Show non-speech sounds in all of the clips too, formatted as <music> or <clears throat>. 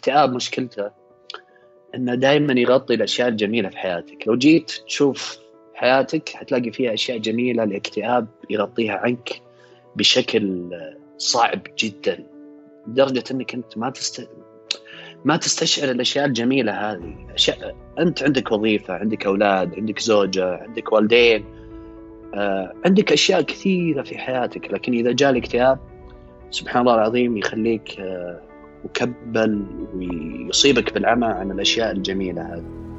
الاكتئاب مشكلته إنه دائما يغطي الأشياء الجميلة في حياتك. لو جيت تشوف حياتك حتلاقي فيها أشياء جميلة الاكتئاب يغطيها عنك بشكل صعب جدا لدرجة إنك أنت ما تست ما تستشعر الأشياء الجميلة هذه. أشياء أنت عندك وظيفة عندك أولاد عندك زوجة عندك والدين آه، عندك أشياء كثيرة في حياتك. لكن إذا جاء الاكتئاب سبحان الله العظيم يخليك آه، مكبل ويصيبك بالعمى عن الاشياء الجميلة هذه.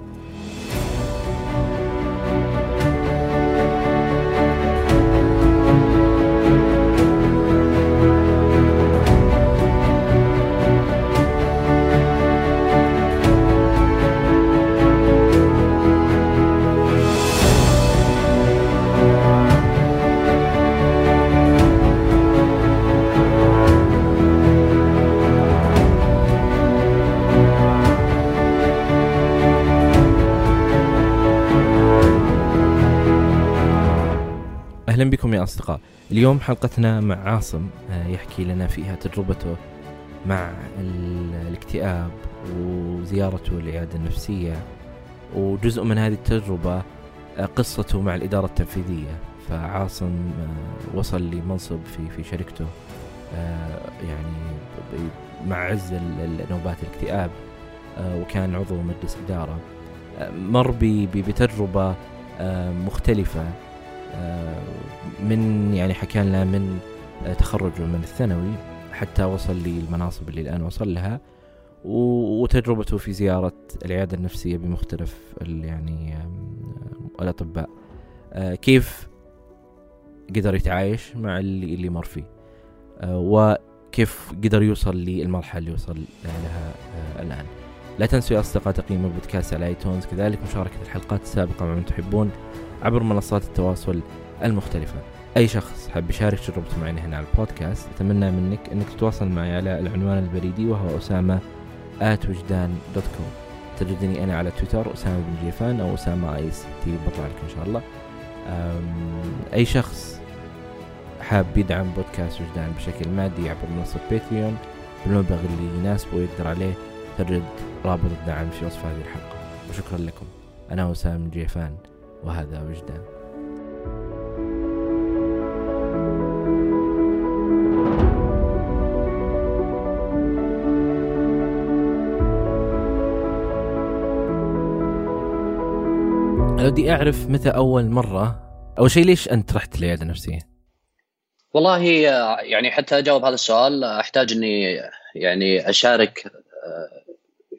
بكم يا أصدقاء. اليوم حلقتنا مع عاصم آه، يحكي لنا فيها تجربته مع الاكتئاب وزيارته للعيادة النفسية. وجزء من هذه التجربة آه، قصته مع الإدارة التنفيذية. فعاصم آه، وصل لمنصب في في شركته يعني مع عز نوبات الاكتئاب وكان عضو مجلس إدارة. مر بتجربة مختلفة. آه، من يعني حكى لنا من آه، تخرجه من الثانوي حتى وصل للمناصب اللي الآن وصل لها وتجربته في زيارة العيادة النفسية بمختلف يعني الأطباء. آه، كيف قدر يتعايش مع اللي اللي مر فيه؟ وكيف قدر يوصل للمرحلة اللي وصل لها الآن؟ لا تنسوا يا أصدقاء تقييم البودكاست على iTunes كذلك مشاركة الحلقات السابقة مع من تحبون. عبر منصات التواصل المختلفة. أي شخص حاب يشارك تجربته معنا هنا على البودكاست أتمنى منك أنك تتواصل معي على العنوان البريدي وهو أسامة at وجدان dot com. تجدني أنا على تويتر أسامة بن جيفان أو أسامة IST بطلع لك إن شاء الله. أي شخص حاب يدعم بودكاست وجدان بشكل مادي عبر منصة باتريون بالمبلغ اللي يناسبه ويقدر عليه تجد رابط الدعم في وصف هذه الحلقة. وشكرا لكم. أنا وسام جيفان. وهذا وجدان ودي أعرف متى أول مرة أول شيء ليش أنت رحت العياده النفسية؟ والله يعني حتى أجاوب هذا السؤال أحتاج إني يعني أشارك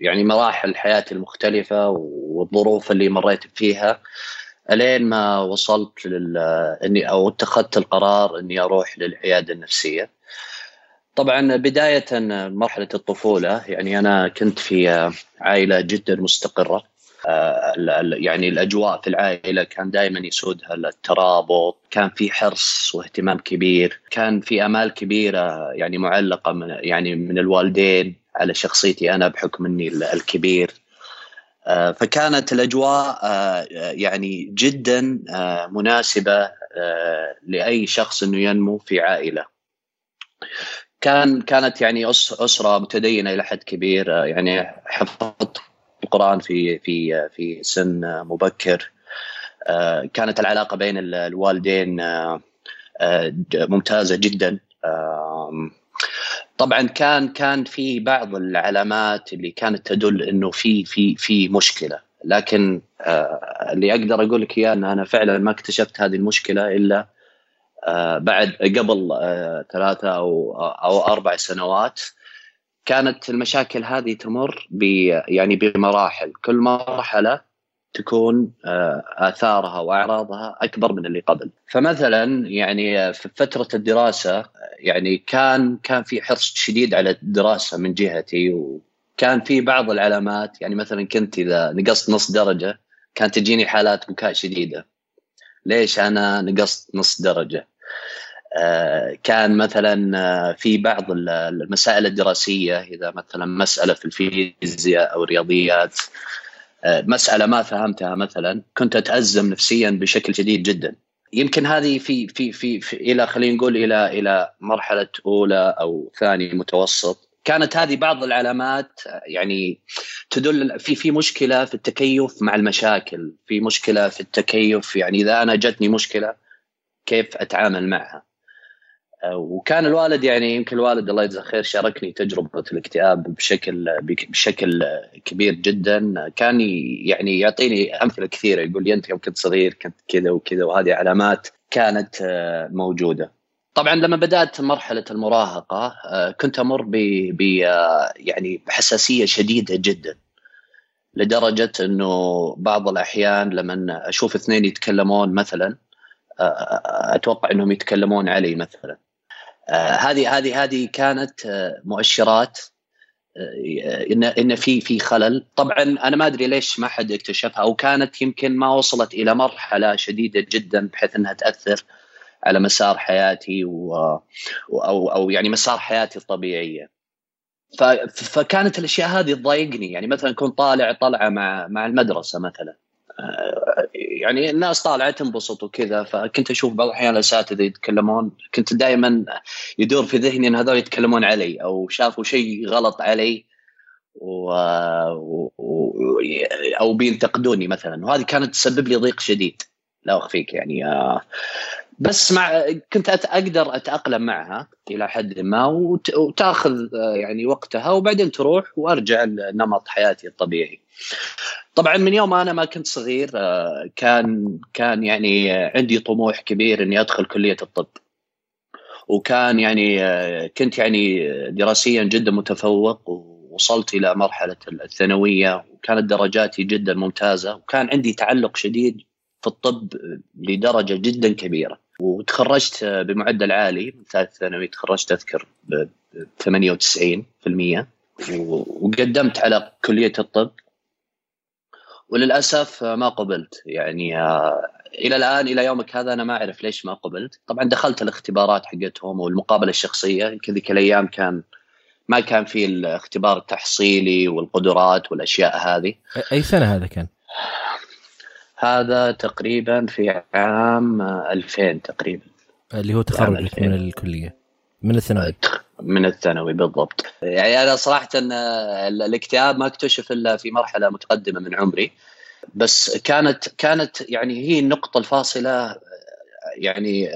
يعني مراحل حياتي المختلفة والظروف اللي مريت فيها ألين ما وصلت لل إني أو اتخذت القرار إني أروح للعيادة النفسية. طبعا بداية مرحلة الطفولة يعني أنا كنت في عائلة جدا مستقرة يعني الأجواء في العائلة كان دائما يسودها الترابط، كان في حرص واهتمام كبير، كان في آمال كبيرة يعني معلقة من يعني من الوالدين على شخصيتي أنا بحكم إني الكبير فكانت الأجواء آه، يعني جدا آه، مناسبة لأي شخص إنه ينمو في عائلة. كان كانت يعني أسرة متدينة إلى حد كبير يعني حفظت القرآن في في في سن مبكر. كانت العلاقة بين الوالدين ممتازة جدا. طبعا كان كان في بعض العلامات اللي كانت تدل إنه في في في مشكلة. لكن آه اللي أقدر أقول لك إياه إن أنا فعلا ما اكتشفت هذه المشكلة إلا آه بعد قبل آه ثلاثة أو أو أربع سنوات. كانت المشاكل هذه تمر ب يعني بمراحل. كل مرحله تكون آه، آثارها وأعراضها أكبر من اللي قبل. فمثلا يعني في فترة الدراسة يعني كان كان في حرص شديد على الدراسة من جهتي وكان في بعض العلامات يعني مثلا كنت إذا نقصت نص درجة كانت تجيني حالات بكاء شديدة. ليش أنا نقصت نص درجة؟ آه، كان مثلا آه، في بعض المسائل الدراسية إذا مثلا مسألة في الفيزياء أو الرياضيات آه، مسألة ما فهمتها مثلا كنت أتأزم نفسيا بشكل شديد جدا. يمكن هذه في في في, في إلى خلينا نقول إلى إلى مرحلة أولى أو ثاني متوسط. كانت هذه بعض العلامات يعني تدل في في مشكلة في التكيف مع المشاكل في مشكلة في التكيف يعني إذا أنا جتني مشكلة كيف أتعامل معها؟ وكان الوالد يعني يمكن الوالد الله يجزاه خير شاركني تجربة الاكتئاب بشكل بشكل كبير جدا. كان يعني يعطيني أمثلة كثيرة. يقول لي أنت يوم كنت صغير كنت كذا وكذا وهذه علامات كانت موجودة. طبعا لما بدأت مرحلة المراهقة كنت أمر ب يعني بحساسية شديدة جدا. لدرجة إنه بعض الأحيان لما أشوف اثنين يتكلمون مثلا أتوقع إنهم يتكلمون علي مثلا. هذه هذه هذه كانت مؤشرات ان إن في في خلل. طبعا أنا ما أدري ليش ما حد اكتشفها أو كانت يمكن ما وصلت إلى مرحلة شديدة جدا بحيث إنها تأثر على مسار حياتي و أو أو يعني مسار حياتي الطبيعية. فكانت الأشياء هذه تضايقني. يعني مثلا كنت طالع طلعه مع مع المدرسة مثلا. يعني الناس طالعه تنبسط وكذا فكنت أشوف بعض الأحيان الأساتذة يتكلمون كنت دائما يدور في ذهني إن هذول يتكلمون علي أو شافوا شيء غلط علي و... و... أو بينتقدوني مثلا وهذه كانت تسبب لي ضيق شديد لا أخفيك يعني بس مع كنت أقدر أتأقلم معها إلى حد ما وتأخذ يعني وقتها وبعدين تروح وأرجع لنمط حياتي الطبيعي. طبعا من يوم أنا ما كنت صغير كان كان يعني عندي طموح كبير إني أدخل كلية الطب. وكان يعني كنت يعني دراسيا جدا متفوق ووصلت إلى مرحلة الثانوية وكانت درجاتي جدا ممتازة وكان عندي تعلق شديد في الطب لدرجة جدا كبيرة وتخرجت بمعدل عالي من ثالث ثانوي تخرجت أذكر ب 98% وقدمت على كلية الطب. وللأسف ما قبلت. يعني إلى الآن إلى يومك هذا أنا ما أعرف ليش ما قبلت. طبعا دخلت الاختبارات حقتهم والمقابلة الشخصية. يمكن ذيك الأيام كان ما كان في الاختبار التحصيلي والقدرات والأشياء هذه. أي سنة هذا كان؟ هذا تقريبا في عام 2000 تقريبا. اللي هو تخرجك من الكلية. من الثانوي. من الثانوي بالضبط. يعني أنا صراحة الاكتئاب ما اكتشف إلا في مرحلة متقدمة من عمري. بس كانت كانت يعني هي النقطة الفاصلة يعني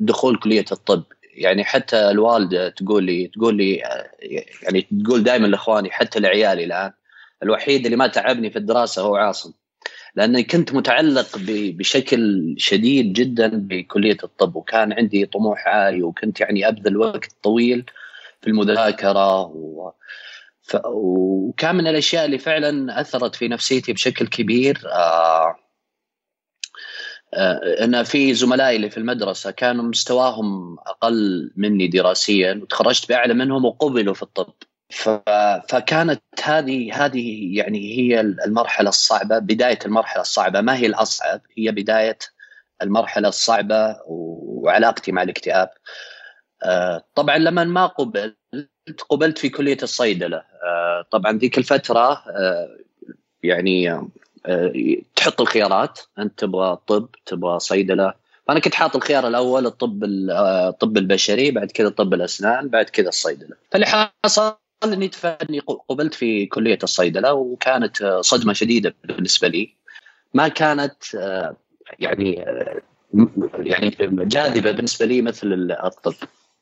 دخول كلية الطب. يعني حتى الوالدة تقول لي تقول لي يعني تقول دائما لإخواني حتى لعيالي الآن الوحيد اللي ما تعبني في الدراسة هو عاصم. لأني كنت متعلق بشكل شديد جدا بكلية الطب وكان عندي طموح عالي وكنت يعني أبذل وقت طويل في المذاكرة و... ف... وكان من الأشياء اللي فعلا أثرت في نفسيتي بشكل كبير. آه... آه... ان في زملائي اللي في المدرسة كانوا مستواهم أقل مني دراسيا وتخرجت بأعلى منهم وقبلوا في الطب. فكانت هذه هذه يعني هي المرحلة الصعبة بداية المرحلة الصعبة. ما هي الأصعب؟ هي بداية المرحلة الصعبة وعلاقتي مع الاكتئاب. طبعا لما ما قبلت قبلت في كلية الصيدلة. طبعا ذيك الفترة يعني تحط الخيارات. أنت تبغى طب تبغى صيدلة. فأنا كنت حاط الخيار الأول الطب الطب البشري بعد كذا طب الأسنان بعد كذا الصيدلة. فاللي حصل اني اني قبلت في كلية الصيدلة وكانت صدمة شديدة بالنسبة لي. ما كانت يعني يعني جاذبة بالنسبة لي مثل الطب.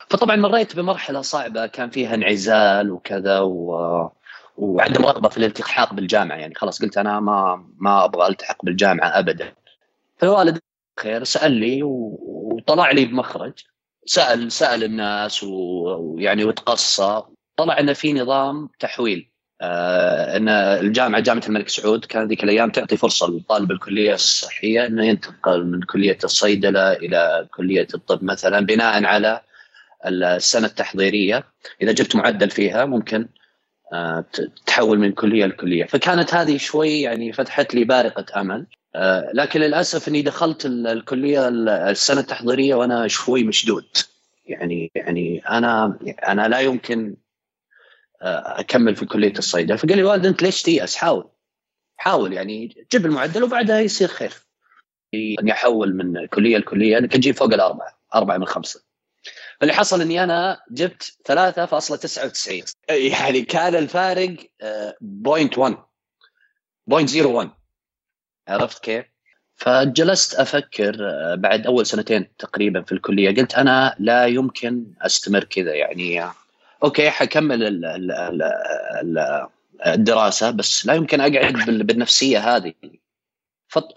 فطبعا مريت بمرحلة صعبة كان فيها انعزال وكذا و وعدم رغبه في الالتحاق بالجامعة. يعني خلاص قلت أنا ما ما أبغى التحق بالجامعة ابدا. فالوالد خير سأل لي وطلع لي بمخرج. سأل سأل الناس ويعني وتقصى. طلع ان في نظام تحويل. آه إن الجامعة جامعة الملك سعود كان ذيك الأيام تعطي فرصة لطالب الكلية الصحية إنه ينتقل من كلية الصيدلة إلى كلية الطب مثلا بناء على السنة التحضيرية. إذا جبت معدل فيها ممكن آه تحول من كلية لكلية. فكانت هذه شوي يعني فتحت لي بارقة أمل. آه لكن للأسف إني دخلت الكلية السنة التحضيرية وأنا شوي مشدود. يعني يعني أنا أنا لا يمكن أكمل في كلية الصيدلة. فقال لي والد أنت ليش تيأس؟ حاول. حاول يعني جيب المعدل وبعدها يصير خير. اني احول من كلية لكلية. أنا كنت فوق الأربعة أربعة من خمسة. اللي حصل إني أنا جبت 3.99 يعني كان الفارق point 1 point 01 عرفت كيف؟ فجلست أفكر آه، بعد أول سنتين تقريبا في الكلية قلت أنا لا يمكن أستمر كذا يعني أوكي حكمل ال ال ال ال الدراسة بس لا يمكن أقعد <laughs> بالنفسية هذه.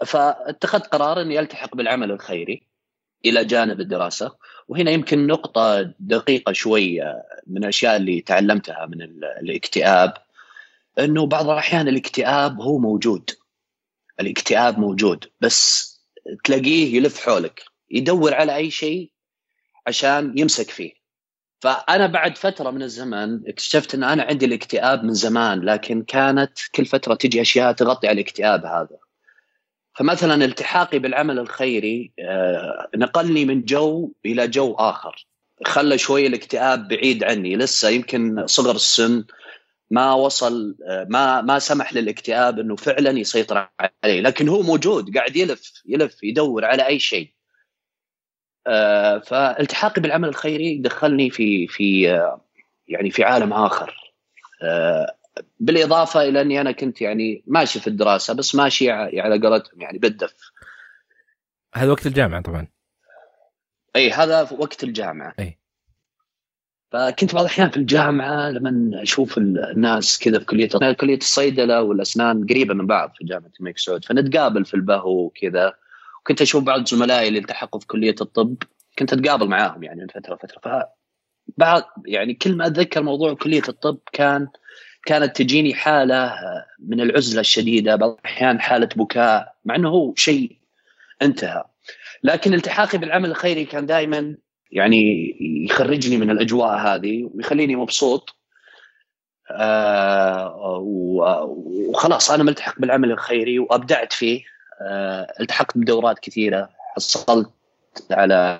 فاتخذت قرار إني ألتحق بالعمل الخيري إلى جانب الدراسة وهنا يمكن نقطة دقيقة شوية من الاشياء اللي تعلمتها من الاكتئاب إنه بعض الأحيان الاكتئاب هو موجود. الاكتئاب موجود بس تلاقيه يلف حولك يدور على أي شيء عشان يمسك فيه. فأنا بعد فترة من الزمن اكتشفت أن أنا عندي الاكتئاب من زمان لكن كانت كل فترة تجي أشياء تغطي على الاكتئاب هذا. فمثلا التحاقي بالعمل الخيري آه، نقلني من جو إلى جو آخر. خلى شوي الاكتئاب بعيد عني. لسه يمكن صغر السن ما وصل آه، ما ما سمح للاكتئاب إنه فعلا يسيطر عليه لكن هو موجود قاعد يلف يلف يدور على أي شيء. فالتحاقي بالعمل الخيري دخلني في في يعني في عالم آخر. بالإضافة إلى أني أنا كنت يعني ماشي في الدراسة بس ماشي على قولتهم يعني بالدف. هذا وقت الجامعة طبعا. إي هذا وقت الجامعة. إي. فكنت بعض الأحيان في الجامعة لما أشوف الناس كذا في كلية كلية الصيدلة والأسنان قريبة من بعض في جامعة الملك سعود فنتقابل في البهو وكذا. وكنت أشوف بعض زملائي اللي التحقوا في كلية الطب كنت أتقابل معاهم يعني من فترة فتره ف بعض يعني كل ما أتذكر موضوع كلية الطب كان كانت تجيني حالة من العزلة الشديدة بعض الأحيان حالة بكاء مع إنه هو شيء انتهى. لكن التحاقي بالعمل الخيري كان دائما يعني يخرجني من الأجواء هذه ويخليني مبسوط. آه وخلاص أنا ملتحق بالعمل الخيري وأبدعت فيه. آه التحقت بدورات كثيرة. حصلت على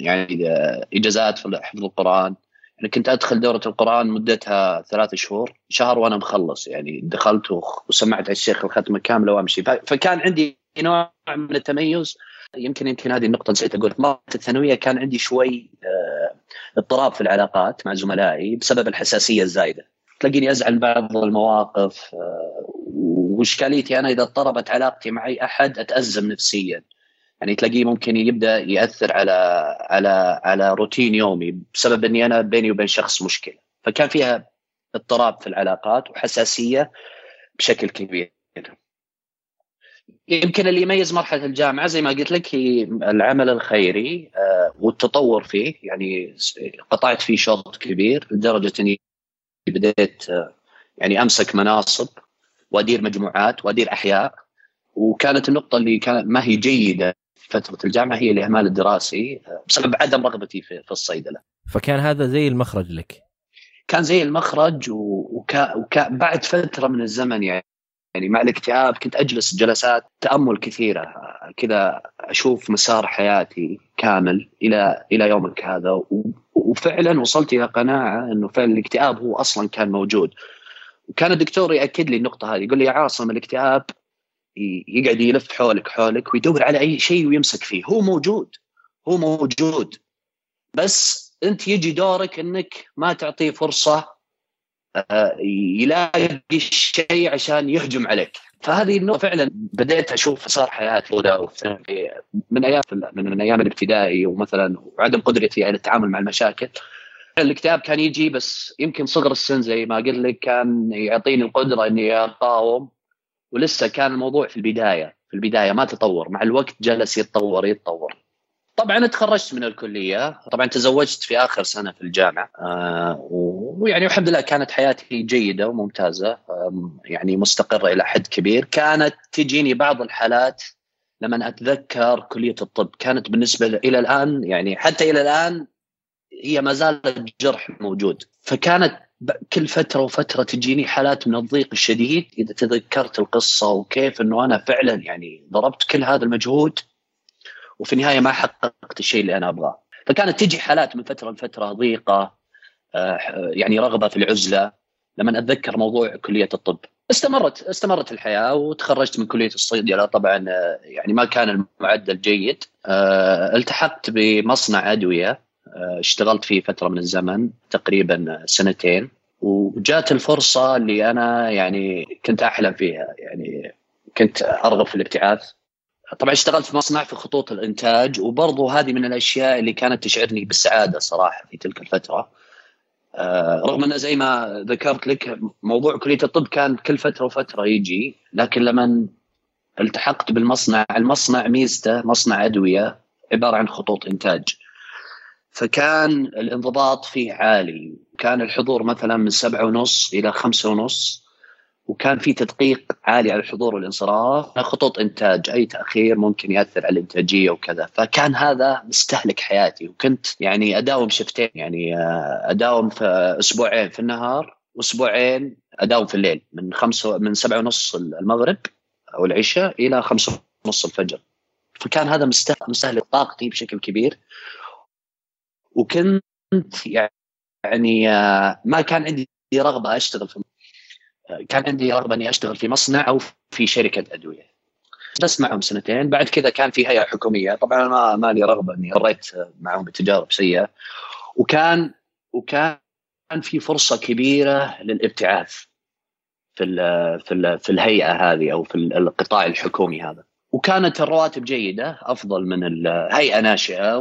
يعني إجازات في حفظ القرآن. يعني كنت أدخل دورة القرآن مدتها ثلاث شهور شهر وأنا مخلص. يعني دخلت وسمعت على الشيخ الختمة كاملة وأمشي. فكان عندي نوع من التميز. يمكن يمكن هذه النقطة نسيت أقول مرحله الثانوية كان عندي شوي آه، اضطراب في العلاقات مع زملائي بسبب الحساسية الزايدة. تلاقيني أزعل بعض المواقف آه، وإشكاليتي أنا إذا اضطربت علاقتي مع اي أحد أتأزم نفسيا. يعني تلاقيه ممكن يبدأ يأثر على على على روتين يومي بسبب إني أنا بيني وبين شخص مشكلة. فكان فيها اضطراب في العلاقات وحساسية بشكل كبير. يمكن اللي يميز مرحلة الجامعة زي ما قلت لك هي العمل الخيري آه، والتطور فيه. يعني قطعت فيه شوط كبير لدرجة إني بديت آه، يعني أمسك مناصب. وادير مجموعات وادير أحياء وكانت النقطة اللي كانت ما هي جيدة فترة الجامعة هي الإهمال الدراسي بسبب عدم رغبتي في, في الصيدلة. فكان هذا زي المخرج لك. كان زي المخرج وكا وكا بعد فترة من الزمن يعني يعني مع الاكتئاب كنت أجلس جلسات تأمل كثيرة كذا أشوف مسار حياتي كامل إلى إلى يومك هذا وفعلا وصلت إلى قناعة إنه فعلا الاكتئاب هو أصلا كان موجود وكان الدكتور يأكد لي النقطة هذه يقول لي يا عاصم الاكتئاب يقعد يلف حولك حولك ويدور على أي شيء ويمسك فيه هو موجود هو موجود. بس أنت يجي دورك إنك ما تعطيه فرصة آه، يلاقي الشيء عشان يهجم عليك. فهذه النقطة فعلا بديت أشوف صار حياتي من أيام من أيام الابتدائي ومثلا وعدم قدرتي على التعامل مع المشاكل. الاكتئاب كان يجي بس يمكن صغر السن زي ما قلت لك كان يعطيني القدرة إني أقاوم ولسه كان الموضوع في البداية في البداية ما تطور مع الوقت جلس يتطور يتطور. طبعا تخرجت من الكلية طبعا تزوجت في آخر سنة في الجامعة آه ويعني الحمد لله كانت حياتي جيدة وممتازة يعني مستقرة إلى حد كبير. كانت تجيني بعض الحالات لما أتذكر كلية الطب كانت بالنسبة إلى الآن يعني حتى إلى الآن هي ما زالت جرح موجود. فكانت كل فترة وفترة تجيني حالات من الضيق الشديد. إذا تذكرت القصة وكيف إنه أنا فعلا يعني ضربت كل هذا المجهود وفي النهاية ما حققت الشيء اللي أنا أبغاه. فكانت تجي حالات من فترة لفترة ضيقة آه، يعني رغبة في العزلة. لما أتذكر موضوع كلية الطب. استمرت استمرت الحياة وتخرجت من كلية الصيدله طبعا آه، يعني ما كان المعدل جيد. آه، التحقت بمصنع أدوية. اشتغلت فيه فترة من الزمن تقريبا سنتين. وجات الفرصة اللي أنا يعني كنت أحلم فيها يعني كنت أرغب في الابتعاث. طبعا اشتغلت في مصنع في خطوط الإنتاج وبرضو هذه من الأشياء اللي كانت تشعرني بالسعادة صراحة في تلك الفترة. آه، رغم انه زي ما ذكرت لك موضوع كلية الطب كان كل فترة وفترة يجي لكن لما التحقت بالمصنع المصنع ميزته مصنع أدوية عبارة عن خطوط إنتاج. فكان الانضباط فيه عالي. كان الحضور مثلا من سبعة ونص إلى خمسة ونص وكان في تدقيق عالي على الحضور والانصراف خطوط إنتاج أي تأخير ممكن يأثر على الإنتاجية وكذا. فكان هذا مستهلك حياتي وكنت يعني أداوم شفتين يعني آه، أداوم في أسبوعين في النهار وأسبوعين أداوم في الليل من خمسة من سبعة ونص المغرب أو العشاء إلى خمسة ونص الفجر. فكان هذا مستهلك طاقتي بشكل كبير. وكنت يعني آه، ما كان عندي رغبة أشتغل في كان عندي رغبة إني أشتغل في مصنع أو في شركة أدوية. بس معهم سنتين بعد كذا كان في هيئة حكومية. طبعا ما ما لي رغبة إني مريت معهم بتجارب سيئة. وكان وكان في فرصة كبيرة للابتعاث في ال في ال في الهيئة هذه أو في القطاع الحكومي هذا. وكانت الرواتب جيدة أفضل من الهيئه ناشئة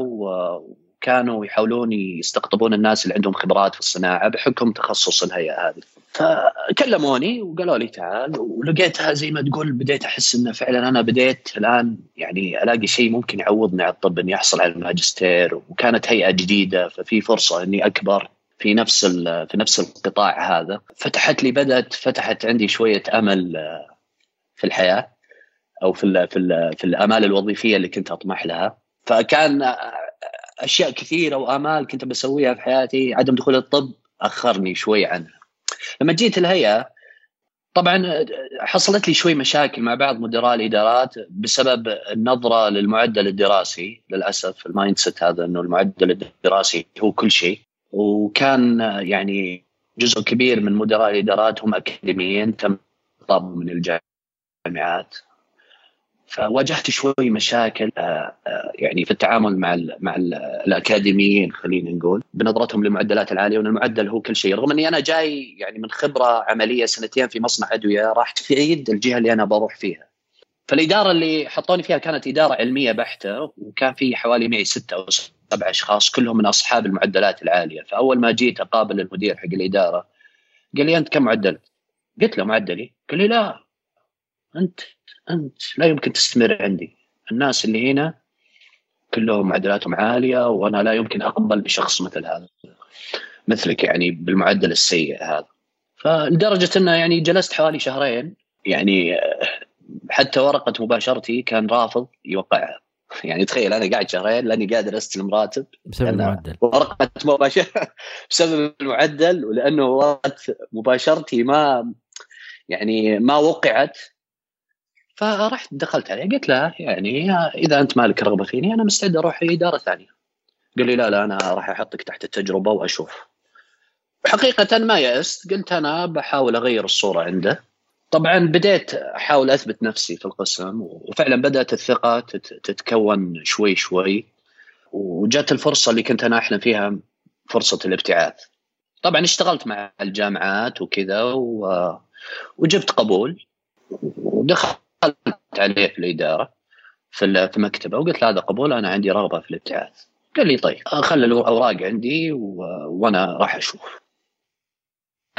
وكانوا يحاولون يستقطبون الناس اللي عندهم خبرات في الصناعة بحكم تخصص الهيئة هذه. فكلموني وقالوا لي تعال ولقيتها زي ما تقول بديت أحس انه فعلا أنا بديت الآن يعني ألاقي شيء ممكن يعوضني على الطب إني أحصل على الماجستير وكانت هيئة جديدة ففي فرصة إني أكبر في نفس في نفس القطاع هذا. فتحت لي بدأت فتحت عندي شوية أمل آه، في الحياة أو في ال في ال في الأمال الوظيفية اللي كنت أطمح لها. فكان أشياء كثيرة وآمال كنت بسويها في حياتي عدم دخول الطب أخرني شوي عنها. لما جيت الهيئة طبعا حصلت لي شوي مشاكل مع بعض مدراء الإدارات بسبب النظرة للمعدل الدراسي للأسف ال mindset هذا إنه المعدل الدراسي هو كل شيء. وكان يعني جزء كبير من مدراء الإدارات هم أكاديميين تم من الجامعات. فواجهت شوي مشاكل آه، آه، يعني في التعامل مع ال مع ال الأكاديميين خلينا نقول بنظرتهم للمعدلات العالية وإن المعدل هو كل شيء رغم إني أنا جاي يعني من خبرة عملية سنتين في مصنع أدوية راح تفيد الجهة اللي أنا بروح فيها. فالإدارة اللي حطوني فيها كانت إدارة علمية بحتة وكان في حوالي معي ستة أو سبع أشخاص كلهم من أصحاب المعدلات العالية فأول ما جيت أقابل المدير حق الإدارة قال لي أنت كم معدل؟ قلت له معدلي قال لي لا أنت أنت لا يمكن تستمر عندي. الناس اللي هنا كلهم معدلاتهم عالية وأنا لا يمكن أقبل بشخص مثل هذا مثلك يعني بالمعدل السيء هذا. فلدرجة إنه يعني جلست حوالي شهرين يعني حتى ورقة مباشرتي كان رافض يوقعها. يعني تخيل أنا قاعد شهرين لأني قادر أستلم راتب. بسبب المعدل. ورقة مباشره <laughs> بسبب المعدل ولأنه ورقة مباشرتي ما يعني ما وقعت. فرحت دخلت عليه قلت له يعني إذا أنت مالك رغبة فيني أنا مستعد أروح إدارة ثانية. قال لي لا لا أنا راح أحطك تحت التجربة وأشوف. حقيقة ما يأست قلت أنا بحاول أغير الصورة عنده. طبعا بديت أحاول أثبت نفسي في القسم وفعلا بدأت الثقة تتكون شوي شوي. وجات الفرصة اللي كنت أنا أحلم فيها فرصة الابتعاث. طبعا اشتغلت مع الجامعات وكذا وجبت قبول. ودخلت دخلت عليه في الإدارة في في مكتبه وقلت له هذا قبول أنا عندي رغبة في الابتعاث. قال لي طيب خلي الأوراق عندي و... وأنا راح أشوف.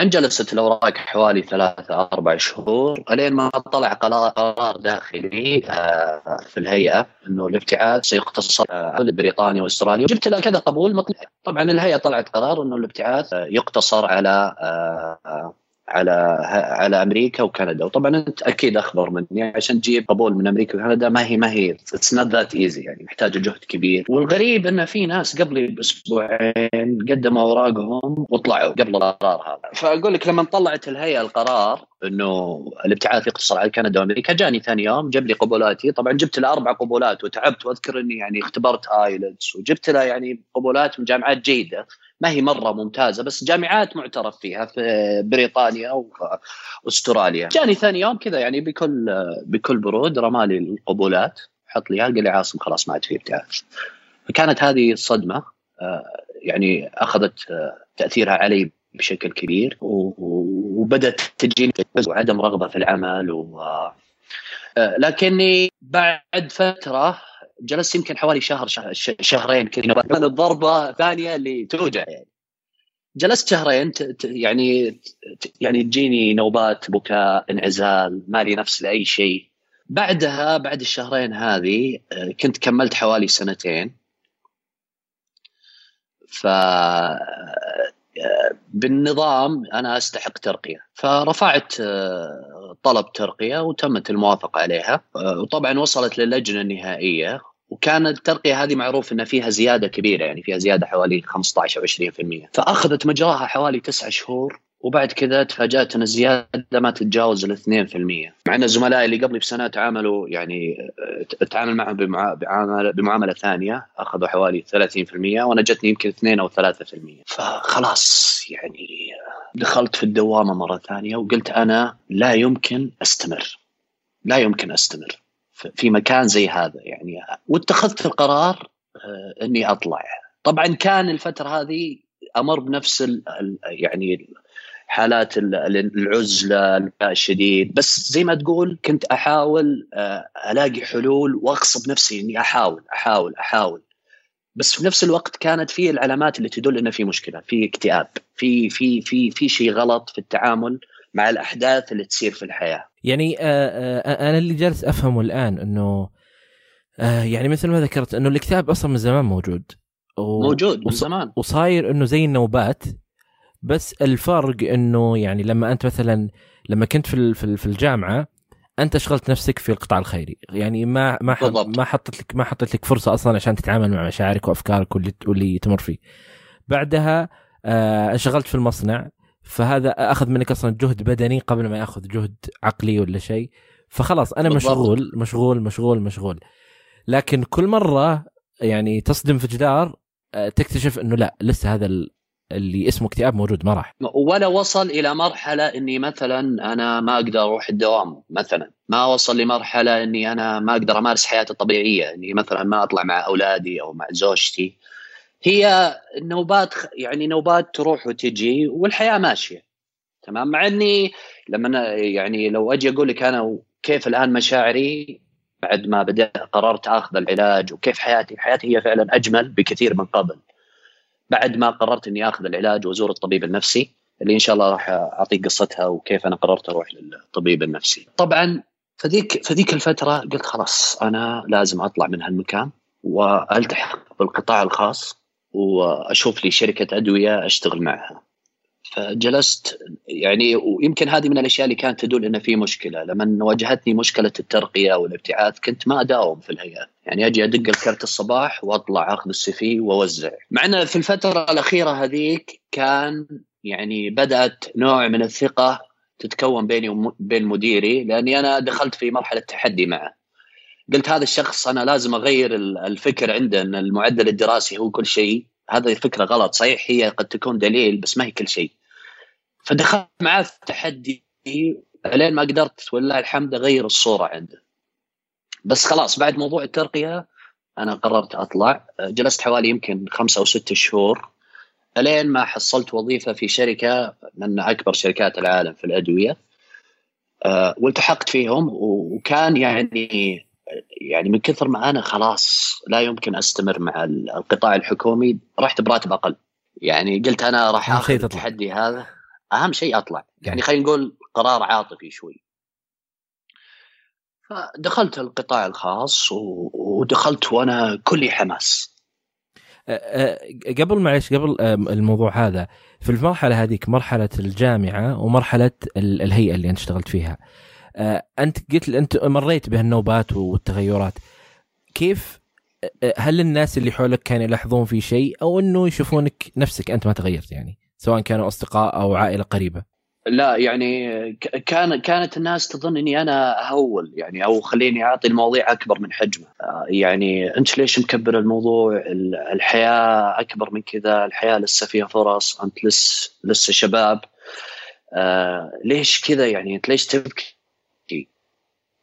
ان جلست الأوراق حوالي ثلاثة أربع شهور إلين ما طلع قرار داخلي آه، في الهيئة إنه الابتعاث سيقتصر على بريطانيا وأستراليا. جبت له كذا قبول مطلع. طبعا الهيئة طلعت قرار إنه الابتعاث يقتصر على آه، على على أمريكا وكندا. وطبعا أنت أكيد أخبر مني عشان تجيب قبول من أمريكا وكندا ما هي ما هي it's not that easy يعني محتاجه جهد كبير. والغريب إن في ناس قبلي بأسبوعين قدموا أوراقهم وطلعوا قبل القرار هذا. فأقول لك لما طلعت الهيئة القرار إنه الابتعاث يقتصر على كندا وأمريكا جاني ثاني يوم جاب لي قبولاتي. طبعا جبت له أربع قبولات وتعبت وأذكر إني يعني اختبرت IELTS وجبت له يعني قبولات من جامعات جيدة. ما هي مرة ممتازة بس جامعات معترف فيها في بريطانيا واستراليا جاني ثاني يوم كذا يعني بكل بكل برود رمالي القبولات حط لي قال لي عاصم خلاص ما عاد في ابتعاث فكانت هذه الصدمة يعني أخذت تأثيرها علي بشكل كبير وبدأت تجيني وعدم رغبة في العمل و لكني بعد فترة جلست يمكن حوالي شهر شهرين كذا. الضربة ثانية اللي توجع يعني. جلست شهرين يعني يعني تجيني نوبات بكاء انعزال مالي نفس لأي شيء. بعدها بعد الشهرين هذه كنت كملت حوالي سنتين. ف بالنظام أنا أستحق ترقية. فرفعت طلب ترقية وتمت الموافقة عليها وطبعا وصلت للجنة النهائية. وكانت الترقية هذه معروف إن فيها زيادة كبيرة يعني فيها زيادة حوالي 15 أو 20% فأخذت مجراها حوالي تسعة شهور. وبعد كذا تفاجات ان الزياده ما تتجاوز ال 2% مع إن زملائي اللي قبلي بسنه تعاملوا يعني تعامل معهم بمعامله بمعاملة ثانية أخذوا حوالي 30% وأنا جتني يمكن 2 أو 3% فخلاص يعني دخلت في الدوامة مرة ثانية وقلت أنا لا يمكن أستمر. لا يمكن أستمر في مكان زي هذا يعني. واتخذت القرار إني أطلع. طبعا كان الفترة هذه أمر بنفس يعني حالات العزلة الشديد. بس زي ما تقول كنت أحاول ألاقي حلول وأغصب نفسي إني أحاول أحاول أحاول. بس في نفس الوقت كانت في العلامات اللي تدل إنه في مشكلة في اكتئاب في في في في شيء غلط في التعامل مع الأحداث اللي تصير في الحياة. يعني أنا اللي جالس أفهمه الآن إنه يعني مثل ما ذكرت إنه الاكتئاب أصلا من زمان موجود. و... موجود من زمان. وصاير إنه زي النوبات بس الفرق إنه يعني لما أنت مثلا لما كنت في في الجامعة أنت شغلت نفسك في القطاع الخيري. يعني ما ما ما حطت لك ما حطت لك فرصة أصلا عشان تتعامل مع مشاعرك وأفكارك واللي واللي تمر فيه. بعدها آه انشغلت في المصنع. فهذا أخذ منك أصلا جهد بدني قبل ما يأخذ جهد عقلي ولا شيء. فخلاص أنا بالضبط. مشغول مشغول مشغول مشغول. لكن كل مرة يعني تصدم في جدار تكتشف إنه لا لسه هذا اللي اسمه اكتئاب موجود ما راح. ولا وصل إلى مرحلة إني مثلا أنا ما أقدر أروح الدوام مثلا. ما وصل لمرحلة إني أنا ما أقدر أمارس حياتي الطبيعية إني مثلا ما أطلع مع أولادي أو مع زوجتي. هي نوبات يعني نوبات تروح وتجي والحياة ماشية. تمام؟ مع إني لما يعني لو أجي أقول لك أنا كيف الآن مشاعري بعد ما بدأت قررت آخذ العلاج وكيف حياتي حياتي هي فعلا أجمل بكثير من قبل. بعد ما قررت إني آخذ العلاج وازور الطبيب النفسي اللي إن شاء الله راح أعطيك قصتها وكيف أنا قررت أروح للطبيب النفسي. طبعا فذيك فذيك الفترة قلت خلاص أنا لازم أطلع من هالمكان وألتحق بالقطاع الخاص وأشوف لي شركة أدوية أشتغل معها. فجلست يعني ويمكن هذه من الأشياء اللي كانت تدل إن في مشكلة. لما واجهتني مشكلة الترقية والابتعاث كنت ما أداوم في الهيئات يعني أجي أدق الكرت الصباح وأطلع أخذ السي في واوزع إن في الفترة الأخيرة هذيك كان يعني بدأت نوع من الثقة تتكون بيني وبين مديري لأني أنا دخلت في مرحلة تحدي معه. قلت هذا الشخص أنا لازم أغير الفكر عنده إن المعدل الدراسي هو كل شيء. هذه الفكرة غلط. صحيح هي قد تكون دليل بس ما هي كل شيء. فدخلت معاه في تحدي لين ما قدرت ولله الحمد أغير الصورة عنده. بس خلاص بعد موضوع الترقية أنا قررت أطلع. جلست حوالي يمكن خمسة أو ستة شهور. الين ما حصلت وظيفة في شركة من أكبر شركات العالم في الأدوية. أه والتحقت فيهم وكان يعني يعني من كثر ما أنا خلاص لا يمكن أستمر مع القطاع الحكومي رحت براتب أقل. يعني قلت أنا راح آخذ التحدي هذا. أهم شيء أطلع. يعني خلينا نقول قرار عاطفي شوي. فدخلت القطاع الخاص ودخلت وأنا كلي حماس. قبل معلش قبل الموضوع هذا في المرحلة هذيك مرحلة الجامعة ومرحلة الهيئة اللي أنت اشتغلت فيها أنت قلت أنت مريت بهالنوبات والتغيرات. كيف هل الناس اللي حولك كانوا يلاحظون في شيء أو إنه يشوفونك نفسك أنت ما تغيرت يعني؟ سواء كانوا أصدقاء أو عائلة قريبة. لا يعني كان كانت الناس تظن إني أنا أهول يعني أو خليني أعطي المواضيع أكبر من حجمه. يعني أنت ليش مكبر الموضوع؟ الحياة أكبر من كذا الحياة لسه فيها فرص أنت لسه لسه شباب. آه ليش كذا؟ يعني أنت ليش تبكي؟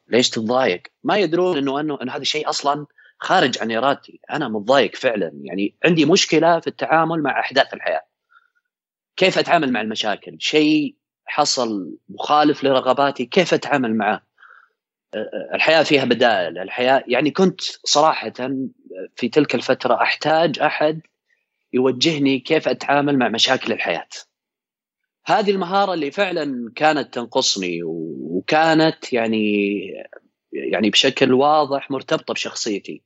ليش تتضايق؟ ما يدرون إنه أنه, إنه هذا شيء أصلا خارج عن إرادتي. أنا متضايق فعلا. يعني عندي مشكلة في التعامل مع أحداث الحياة. كيف أتعامل مع المشاكل؟ شيء حصل مخالف لرغباتي كيف أتعامل معه؟ الحياة فيها بدائل الحياة يعني كنت صراحة في تلك الفترة أحتاج أحد يوجهني كيف أتعامل مع مشاكل الحياة. هذه المهارة اللي فعلا كانت تنقصني وكانت يعني يعني بشكل واضح مرتبطة بشخصيتي.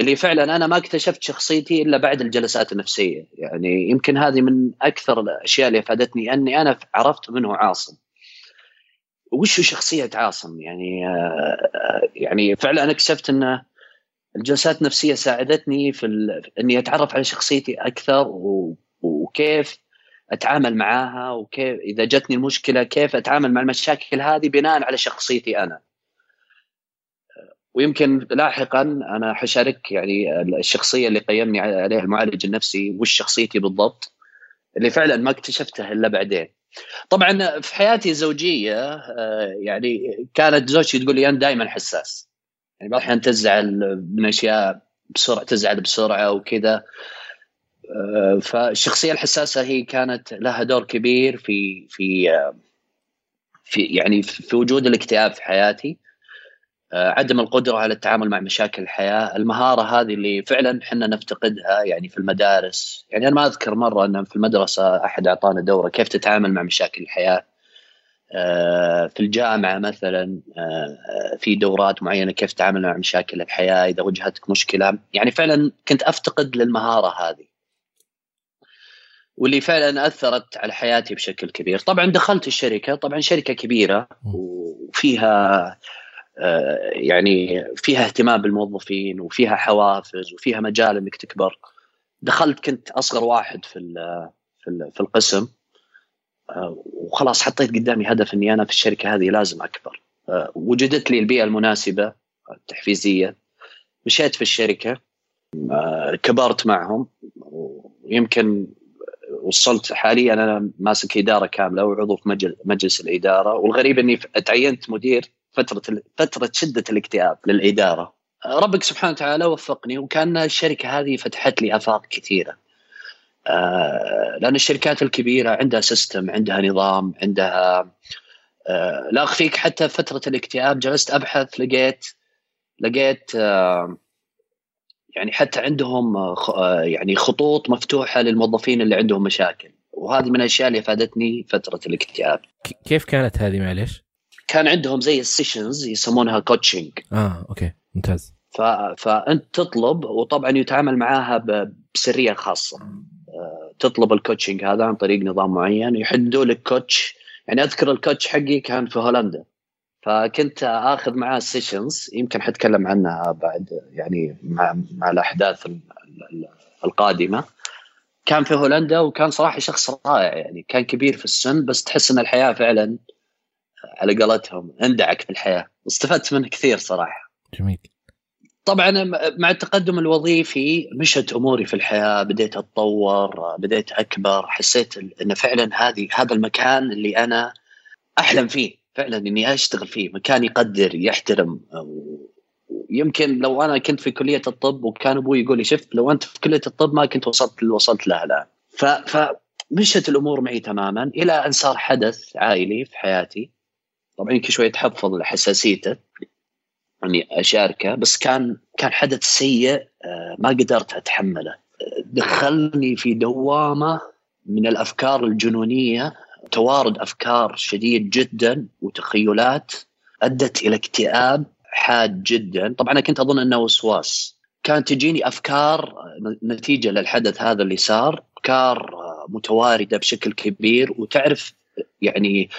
اللي فعلا أنا ما اكتشفت شخصيتي إلا بعد الجلسات النفسية. يعني يمكن هذه من أكثر الأشياء اللي أفادتني أني أنا عرفت منه عاصم. وش شخصية عاصم؟ يعني آه، يعني فعلا أنا اكتشفت أن الجلسات النفسية ساعدتني في أني أتعرف على شخصيتي أكثر وكيف أتعامل معاها وكيف إذا جتني المشكلة كيف أتعامل مع المشاكل هذه بناء على شخصيتي أنا. ويمكن لاحقا أنا حشارك يعني الشخصية اللي قيمني عليها المعالج النفسي وش شخصيتي بالضبط اللي فعلا ما اكتشفتها إلا بعدين. طبعا في حياتي الزوجية آه، يعني كانت زوجتي تقول لي أنا دائما حساس. يعني بعض الأحيان تزعل من أشياء بسرعة تزعل بسرعة وكذا. آه، فالشخصية الحساسة هي كانت لها دور كبير في في آه، في يعني في وجود الاكتئاب في حياتي. عدم القدرة على التعامل مع مشاكل الحياة، المهارة هذه اللي فعلا إحنا نفتقدها يعني في المدارس، يعني أنا ما أذكر مرة إن في المدرسة أحد أعطانا دورة كيف تتعامل مع مشاكل الحياة. آه، في الجامعة مثلا آه، في دورات معينة كيف تتعامل مع مشاكل الحياة إذا واجهتك مشكلة، يعني فعلا كنت أفتقد للمهارة هذه. واللي فعلا أثرت على حياتي بشكل كبير، طبعا دخلت الشركة، طبعا شركة كبيرة وفيها آه، يعني فيها اهتمام بالموظفين وفيها حوافز وفيها مجال إنك تكبر. دخلت كنت أصغر واحد في في في القسم. آه، وخلاص حطيت قدامي هدف إني أنا في الشركة هذه لازم أكبر. آه، وجدت لي البيئة المناسبة التحفيزية. مشيت في الشركة كبرت معهم. ويمكن وصلت حاليا أنا ماسك إدارة كاملة وعضو في مجلس الإدارة. والغريب إني تعينت مدير فترة فترة شدة الاكتئاب للإدارة. ربك سبحانه وتعالى وفقني وكان الشركة هذه فتحت لي آفاق كثيرة. آه، لأن الشركات الكبيرة عندها system عندها نظام عندها آه، لا أخفيك حتى فترة الاكتئاب جلست أبحث لقيت لقيت آه، يعني حتى عندهم يعني خطوط مفتوحة للموظفين اللي عندهم مشاكل. وهذه من الأشياء اللي أفادتني فترة الاكتئاب. كيف كانت هذه معلش؟ كان عندهم زي ال sessions يسمونها coaching آه okay ممتاز. ف... فأنت تطلب وطبعا يتعامل معاها بسرية خاصة. آه، تطلب ال coaching هذا عن طريق نظام معين يحددوا لك coach يعني أذكر ال coach حقي كان في هولندا. فكنت آخذ معاه sessions يمكن حتكلم عنها بعد يعني مع مع الأحداث القادمة. كان في هولندا وكان صراحة شخص رائع يعني كان كبير في السن بس تحس إن الحياة فعلا على قولتهم اندعك في الحياة. واستفدت منه كثير صراحة. جميل. طبعا مع التقدم الوظيفي مشت أموري في الحياة. بديت أتطور بديت أكبر. حسيت إن فعلا هذه هذا المكان اللي أنا أحلم فيه. فعلا إني أشتغل فيه. مكان يقدر يحترم. يمكن لو أنا كنت في كلية الطب وكان أبوي يقول لي شوف لو أنت في كلية الطب ما كنت وصلت اللي وصلت له الآن. فمشت الأمور معي تماما إلى أن صار حدث عائلي في حياتي. طبعا يمكن شوي تحفظ حساسيته اني أشاركه بس كان كان حدث سيء آه، ما قدرت أتحمله. دخلني في دوامة من الأفكار الجنونية توارد أفكار شديد جدا وتخيلات أدت إلى اكتئاب حاد جدا. طبعا أنا كنت أظن أنه وسواس. كانت تجيني أفكار نتيجة للحدث هذا اللي صار أفكار متواردة بشكل كبير. وتعرف يعني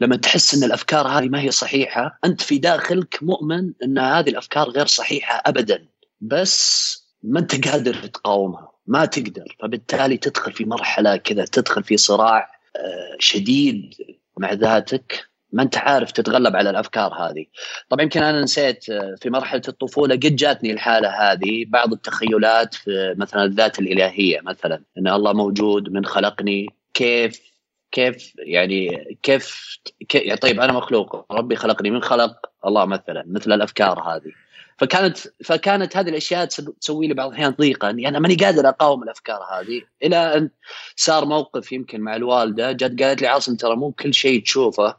لما تحس إن الأفكار هذه ما هي صحيحة أنت في داخلك مؤمن إن هذه الأفكار غير صحيحة ابدا. بس ما أنت قادر تقاومها ما تقدر. فبالتالي تدخل في مرحلة كذا تدخل في صراع آه، شديد مع ذاتك. ما أنت عارف تتغلب على الأفكار هذه. طبعا يمكن أنا نسيت آه، في مرحلة الطفولة قد جاتني الحالة هذه بعض التخيلات في مثلا الذات الإلهية مثلا. إن الله موجود من خلقني كيف كيف يعني كيف, كيف يعني طيب أنا مخلوق ربي خلقني من خلق؟ الله مثلا مثل الأفكار هذه. فكانت فكانت هذه الأشياء تسوي لي بعض الأحيان ضيقه اني أنا ماني قادر أقاوم الأفكار هذه إلى أن صار موقف يمكن مع الوالدة جت قالت لي عاصم ترى مو كل شيء تشوفه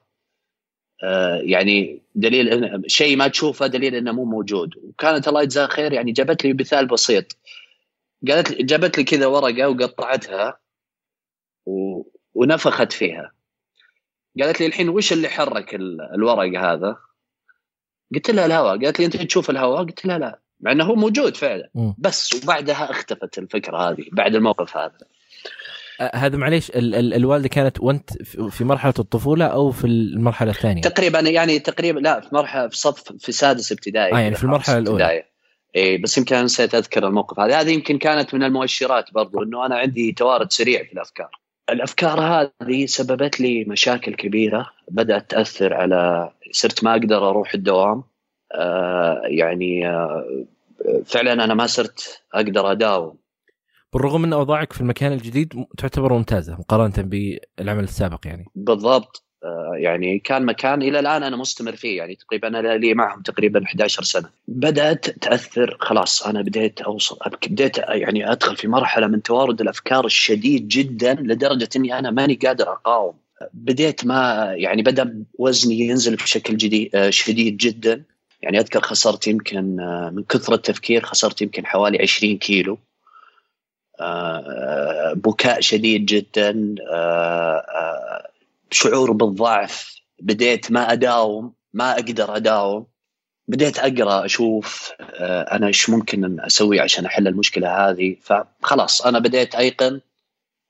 آه يعني دليل إن شيء ما تشوفه دليل إنه مو موجود. وكانت الله يجزاها خير يعني جابت لي مثال بسيط. قالت لي جابت لي كذا ورقة وقطعتها و... ونفخت فيها. قالت لي الحين وش اللي حرك الورق هذا؟ قلت لها الهواء. قالت لي أنت تشوف الهواء؟ قلت لها لا. مع إنه هو موجود فعلا. بس وبعدها اختفت الفكرة هذه بعد الموقف هذا. هذا معليش ال- ال- الوالدة كانت وأنت في مرحلة الطفولة أو في المرحلة الثانية؟ تقريبا يعني تقريبا لا في مرحلة في صف في سادس ابتدائي آه يعني في المرحلة الأولى. اي بس يمكن نسيت أذكر الموقف هذا. هذه يمكن كانت من المؤشرات برضو إنه أنا عندي توارد سريع في الأفكار. الأفكار هذه سببت لي مشاكل كبيرة بدأت تأثر على صرت ما أقدر أروح الدوام. آه يعني آه فعلا أنا ما صرت أقدر أداوم. بالرغم من أوضاعك في المكان الجديد تعتبر ممتازة مقارنة بالعمل السابق يعني. بالضبط. يعني كان مكان إلى الآن أنا مستمر فيه يعني تقريبا أنا لي معهم تقريبا 11 سنة. بدأت تأثر خلاص أنا بديت أوصل بديت يعني أدخل في مرحلة من توارد الأفكار الشديد جدا لدرجة إني أنا ماني قادر أقاوم. بديت ما يعني بدأ وزني ينزل بشكل جديد شديد جدا. يعني أذكر خسرت يمكن من كثر التفكير خسرت يمكن حوالي 20 كيلو. بكاء شديد جدا. شعور بالضعف بديت ما أداوم ما أقدر أداوم بديت أقرأ أشوف أنا إيش ممكن أسوي عشان أحل المشكلة هذه. فخلاص أنا بديت أيقن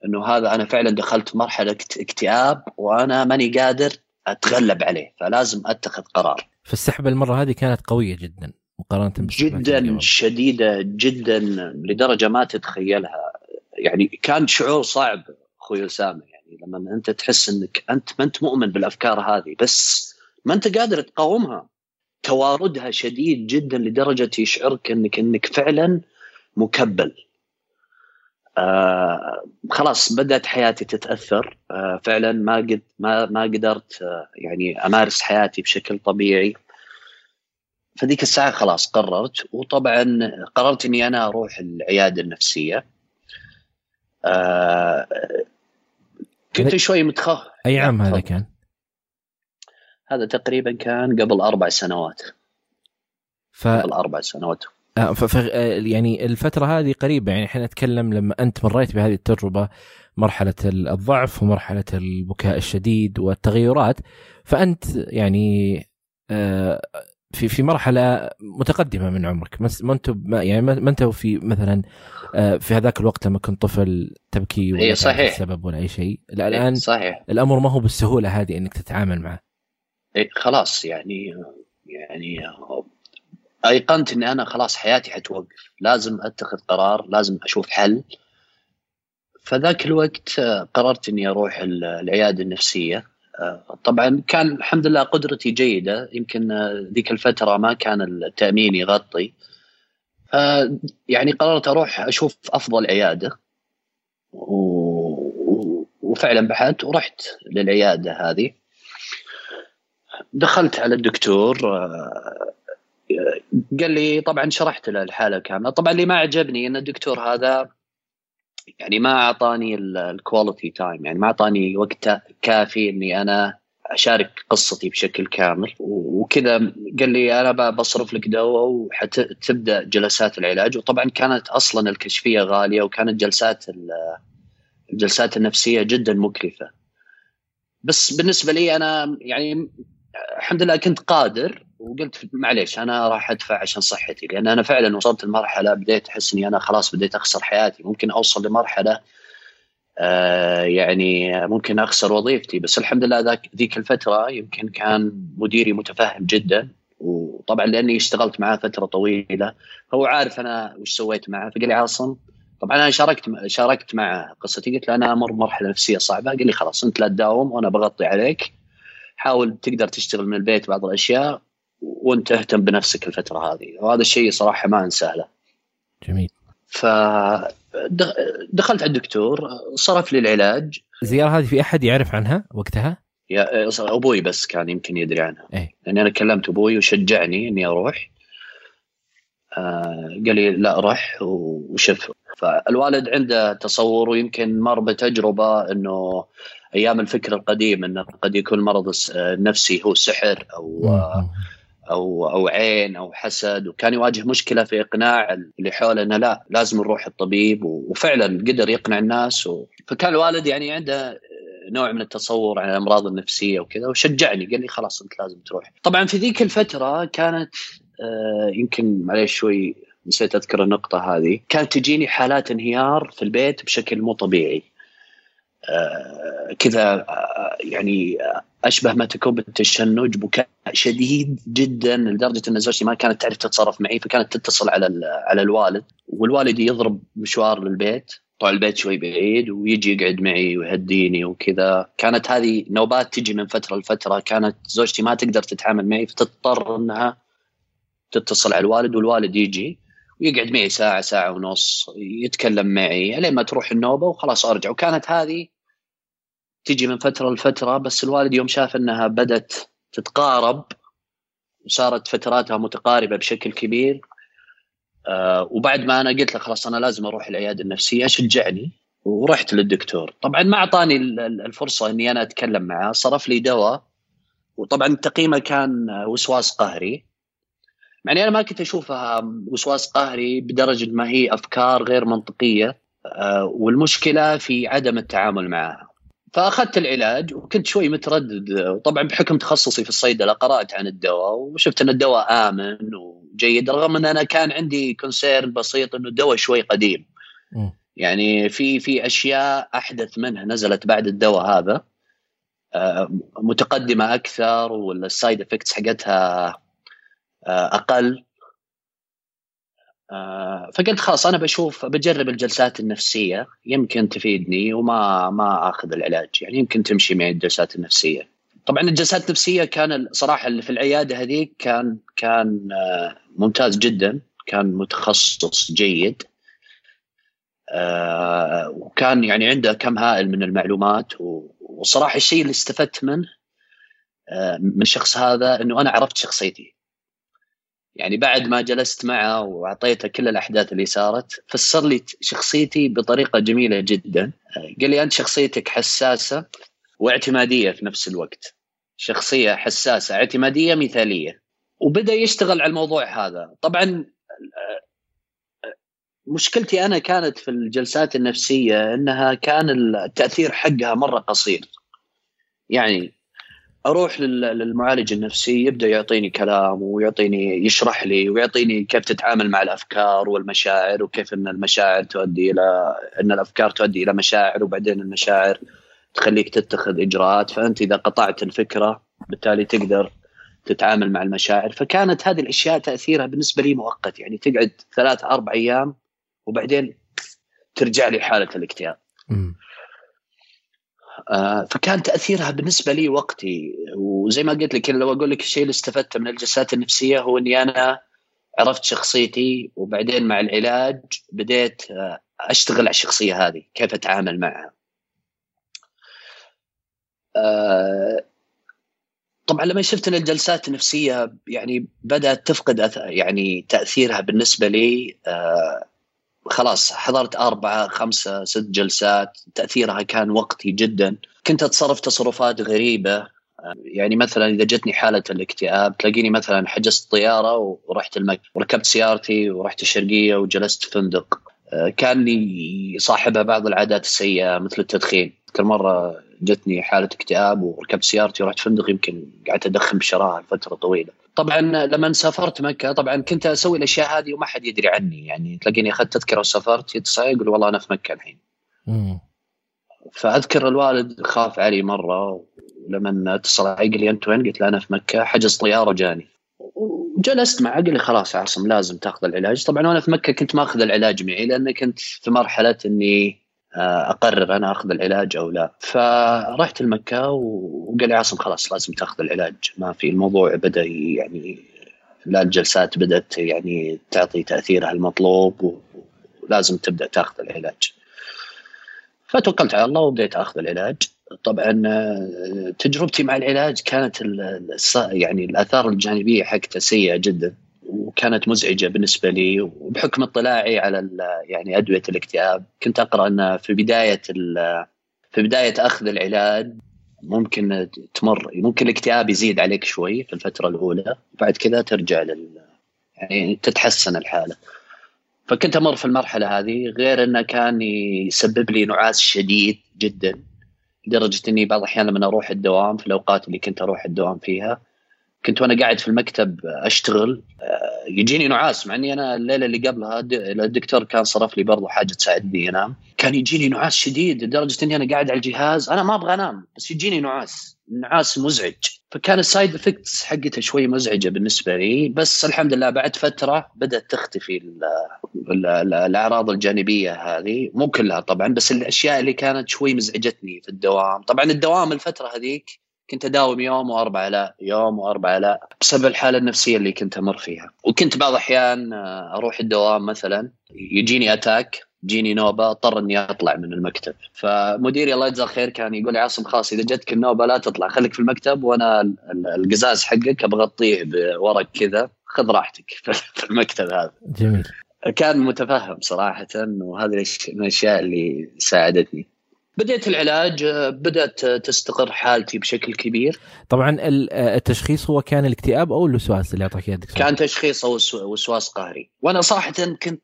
إنه هذا أنا فعلا دخلت مرحلة اكتئاب وأنا ماني قادر أتغلب عليه فلازم أتخذ قرار. فالسحبه المرة هذه كانت قوية جدا مقارنة جدا شديدة جدا لدرجة ما تتخيلها. يعني كان شعور صعب أخوي أسامة. يعني لما انت تحس انك انت ما انت مؤمن بالأفكار هذه بس ما انت قادر تقاومها. تواردها شديد جدا لدرجة يشعرك انك إنك فعلا مكبل. آه خلاص بدأت حياتي تتأثر. آه فعلا ما قد ما ما قدرت آه يعني أمارس حياتي بشكل طبيعي. فذيك الساعة خلاص قررت وطبعا قررت إني أنا أروح العيادة النفسية. آه كنت شوي متخوف أي عام هذا كان؟ هذا تقريبا كان قبل أربع سنوات. ف... قبل أربع سنوات. ف... ف... يعني الفترة هذه قريبة يعني إحنا نتكلم لما أنت مريت بهذه التجربة مرحلة الضعف ومرحلة البكاء الشديد والتغيرات فأنت يعني في في مرحلة متقدمة من عمرك. ما انت يعني ما انت في مثلا في هذاك الوقت لما كنت طفل تبكي ولا إيه صحيح. سبب ولا أي شيء لا الآن إيه صحيح. الأمر ما هو بالسهولة هذه إنك تتعامل معه. إيه خلاص يعني يعني أيقنت إني أنا خلاص حياتي حتوقف. لازم أتخذ قرار لازم أشوف حل. فذاك الوقت قررت إني أروح العيادة النفسية. طبعا كان الحمد لله قدرتي جيدة. يمكن ذيك الفترة ما كان التأمين يغطي. يعني قررت أروح أشوف أفضل عيادة. وفعلا بحثت ورحت للعيادة هذه. دخلت على الدكتور قال لي طبعا شرحت له الحالة كاملة. طبعا اللي ما عجبني إن الدكتور هذا يعني ما أعطاني ال quality time يعني ما أعطاني وقت كافي إني أنا أشارك قصتي بشكل كامل. وكذا قال لي أنا بصرف لك دواء وحتبدا جلسات العلاج. وطبعا كانت أصلا الكشفية غالية وكانت جلسات الجلسات النفسية جدا مكلفة. بس بالنسبة لي أنا يعني الحمد لله كنت قادر. وقلت معليش أنا راح أدفع عشان صحتي لأن أنا فعلا وصلت لمرحلة بديت أحس إني أنا خلاص بديت أخسر حياتي. ممكن أوصل لمرحلة آه يعني ممكن أخسر وظيفتي بس الحمد لله ذاك ذيك الفترة يمكن كان مديري متفهم جدا. وطبعا لأني اشتغلت معاه فترة طويلة هو عارف أنا وش سويت معه فقال لي عاصم طبعا أنا شاركت شاركت معه قصتي قلت له أنا أمر مرحله نفسية صعبة قال لي خلاص أنت لا تداوم وأنا بغطي عليك حاول تقدر تشتغل من البيت بعض الأشياء وانت اهتم بنفسك الفترة هذه وهذا الشيء صراحة ما أنساه له. جميل. فدخلت على الدكتور صرف لي العلاج. الزيارة هذه في أحد يعرف عنها وقتها؟ يا أبوي بس كان يمكن يدري عنها. إيه؟ يعني أنا كلمت أبوي وشجعني إني أروح. قال لي لا روح وشوف فالوالد عنده تصور ويمكن مر بتجربة إنه أيام الفكر القديم إنه قد يكون المرض النفسي هو سحر أو أو أو عين أو حسد وكان يواجه مشكلة في إقناع اللي حوله إنه لا لازم نروح الطبيب وفعلا قدر يقنع الناس و... فكان الوالد يعني عنده نوع من التصور عن الأمراض النفسية وكذا وشجعني قال لي خلاص أنت لازم تروح. طبعا في ذيك الفترة كانت آه يمكن معليش شوي نسيت أذكر النقطة هذه كانت تجيني حالات انهيار في البيت بشكل مو طبيعي. كذا يعني أشبه ما تكون بالتشنج بكاء شديد جدا لدرجة أن زوجتي ما كانت تعرف تتصرف معي فكانت تتصل على على الوالد والوالد يضرب مشوار للبيت طبعا البيت شوي بعيد ويجي يقعد معي ويهديني وكذا. كانت هذه نوبات تجي من فترة لفترة كانت زوجتي ما تقدر تتعامل معي فتضطر أنها تتصل على الوالد والوالد يجي ويقعد معي ساعة ساعة ونص يتكلم معي لين ما تروح النوبة وخلاص أرجع. وكانت هذه تجي من فترة لفترة بس الوالد يوم شاف إنها بدت تتقارب وصارت فتراتها متقاربة بشكل كبير. آه وبعد ما أنا قلت له خلاص أنا لازم أروح العيادة النفسية شجعني ورحت للدكتور. طبعا ما أعطاني الفرصة إني أنا أتكلم معه صرف لي دواء. وطبعا تقييمه كان وسواس قهري. يعني أنا ما كنت أشوفها وسواس قهري بدرجة ما هي أفكار غير منطقية. آه والمشكلة في عدم التعامل معها. فأخذت العلاج وكنت شوي متردد وطبعا بحكم تخصصي في الصيدله قرأت عن الدواء وشفت أن الدواء آمن وجيد رغم أن أنا كان عندي concern بسيط أنه الدواء شوي قديم. يعني في في أشياء أحدث منها نزلت بعد الدواء هذا متقدمة أكثر وال side effects حقتها أقل. آه فقلت خلاص أنا بشوف بجرب الجلسات النفسية يمكن تفيدني وما ما آخذ العلاج. يعني يمكن تمشي معي الجلسات النفسية. طبعا الجلسات النفسية كان صراحة اللي في العيادة هذيك كان كان آه ممتاز جدا كان متخصص جيد. آه وكان يعني عنده كم هائل من المعلومات وصراحة الشيء اللي استفدت منه آه من الشخص هذا إنه أنا عرفت شخصيتي. يعني بعد ما جلست معه وأعطيته كل الأحداث اللي صارت فسر لي شخصيتي بطريقة جميلة جدا. قال لي أنت شخصيتك حساسة واعتمادية في نفس الوقت. شخصية حساسة اعتمادية مثالية. وبدأ يشتغل على الموضوع هذا. طبعا مشكلتي أنا كانت في الجلسات النفسية إنها كان التأثير حقها مرة قصير. يعني أروح للمعالج النفسي يبدأ يعطيني كلام ويعطيني يشرح لي ويعطيني كيف تتعامل مع الأفكار والمشاعر وكيف إن المشاعر تؤدي إلى إن الأفكار تؤدي إلى مشاعر وبعدين المشاعر تخليك تتخذ إجراءات. فأنت إذا قطعت الفكرة بالتالي تقدر تتعامل مع المشاعر. فكانت هذه الأشياء تأثيرها بالنسبة لي مؤقت يعني تقعد ثلاث أربع أيام وبعدين ترجع لي حالة الاكتئاب. آه فكان تأثيرها بالنسبة لي وقتي وزي ما قلت لك لو أقول لك الشيء اللي استفدته من الجلسات النفسية هو إني أنا عرفت شخصيتي وبعدين مع العلاج بديت آه أشتغل على الشخصية هذه كيف أتعامل معها. آه طبعا لما شفت إن الجلسات النفسية يعني بدأت تفقد يعني تأثيرها بالنسبة لي خلاص حضرت أربعة خمسة ست جلسات تأثيرها كان وقتي جدا. كنت أتصرف تصرفات غريبة. يعني مثلا إذا جتني حالة الاكتئاب تلاقيني مثلا حجزت طيارة ورحت المكة وركبت سيارتي ورحت الشرقية وجلست في فندق. كان لي صاحبها بعض العادات السيئة مثل التدخين. كل مرة جتني حالة اكتئاب وركبت سيارتي ورحت فندق يمكن قعدت أدخن بشراهة لفترة طويلة طبعا لما سافرت مكة طبعا كنت أسوي الأشياء هذه وما حد يدري عني يعني تلاقيني أخذت تذكرة وسافرت يتصل يقول والله أنا في مكة الحين. فأذكر الوالد خاف علي مرة ولما اتصل علي قال لي أنت وين؟ قلت له أنا في مكة حجز طيارة جاني. وجلست معه قال لي خلاص عاصم لازم تأخذ العلاج، طبعا وأنا في مكة كنت ماخذ العلاج معي لاني كنت في مرحلة إني أقرر أنا أخذ العلاج أو لا. فرحت المكة وقال لي عاصم خلاص لازم تأخذ العلاج. ما في الموضوع بدأ يعني لا الجلسات بدأت يعني تعطي تأثيرها المطلوب ولازم تبدأ تأخذ العلاج. فتوكلت على الله وبديت أخذ العلاج. طبعا تجربتي مع العلاج كانت يعني الآثار الجانبية حقته سيئة جدا. وكانت مزعجة بالنسبة لي وبحكم اطلاعي على يعني أدوية الاكتئاب كنت أقرأ أن في بداية في بداية أخذ العلاج ممكن تمر ممكن الاكتئاب يزيد عليك شوي في الفترة الأولى وبعد كذا ترجع لل يعني تتحسن الحالة. فكنت أمر في المرحلة هذه غير أنه كان يسبب لي نعاس شديد جدا لدرجة أني بعض الأحيان لما أروح الدوام في الأوقات اللي كنت أروح الدوام فيها كنت وأنا قاعد في المكتب أشتغل يجيني نعاس مع إني أنا الليلة اللي قبلها الدكتور كان صرف لي برضو حاجة تساعدني انام كان يجيني نعاس شديد لدرجة إني أنا قاعد على الجهاز أنا ما أبغى أنام بس يجيني نعاس نعاس مزعج. فكان ال side effects حقته شوي مزعجة بالنسبة لي بس الحمد لله بعد فترة بدأت تختفي ال ال ال الأعراض الجانبية هذه. مو كلها طبعا بس الأشياء اللي كانت شوي مزعجتني في الدوام. طبعا الدوام الفترة هذيك كنت أداوم يوم واربعه لا يوم واربعه لا بسبب الحالة النفسية اللي كنت أمر فيها. وكنت بعض الأحيان آه، أروح الدوام مثلا يجيني attack تجيني نوبة اضطر إني أطلع من المكتب. فمديري الله يجزاه خير كان يقول لي عاصم خلاص إذا جتك النوبة لا تطلع خليك في المكتب وأنا القزاز حقك أبغى اغطيه بورق كذا خذ راحتك <laughs> في المكتب هذا. جميل. كان متفهم صراحة وهذه من الأشياء اللي ساعدتني. بديت العلاج بدأت تستقر حالتي بشكل كبير. طبعا التشخيص هو كان الاكتئاب أو الوسواس اللي أعطاك إياه الدكتور كان تشخيص أو وسواس قهري. وأنا صراحة كنت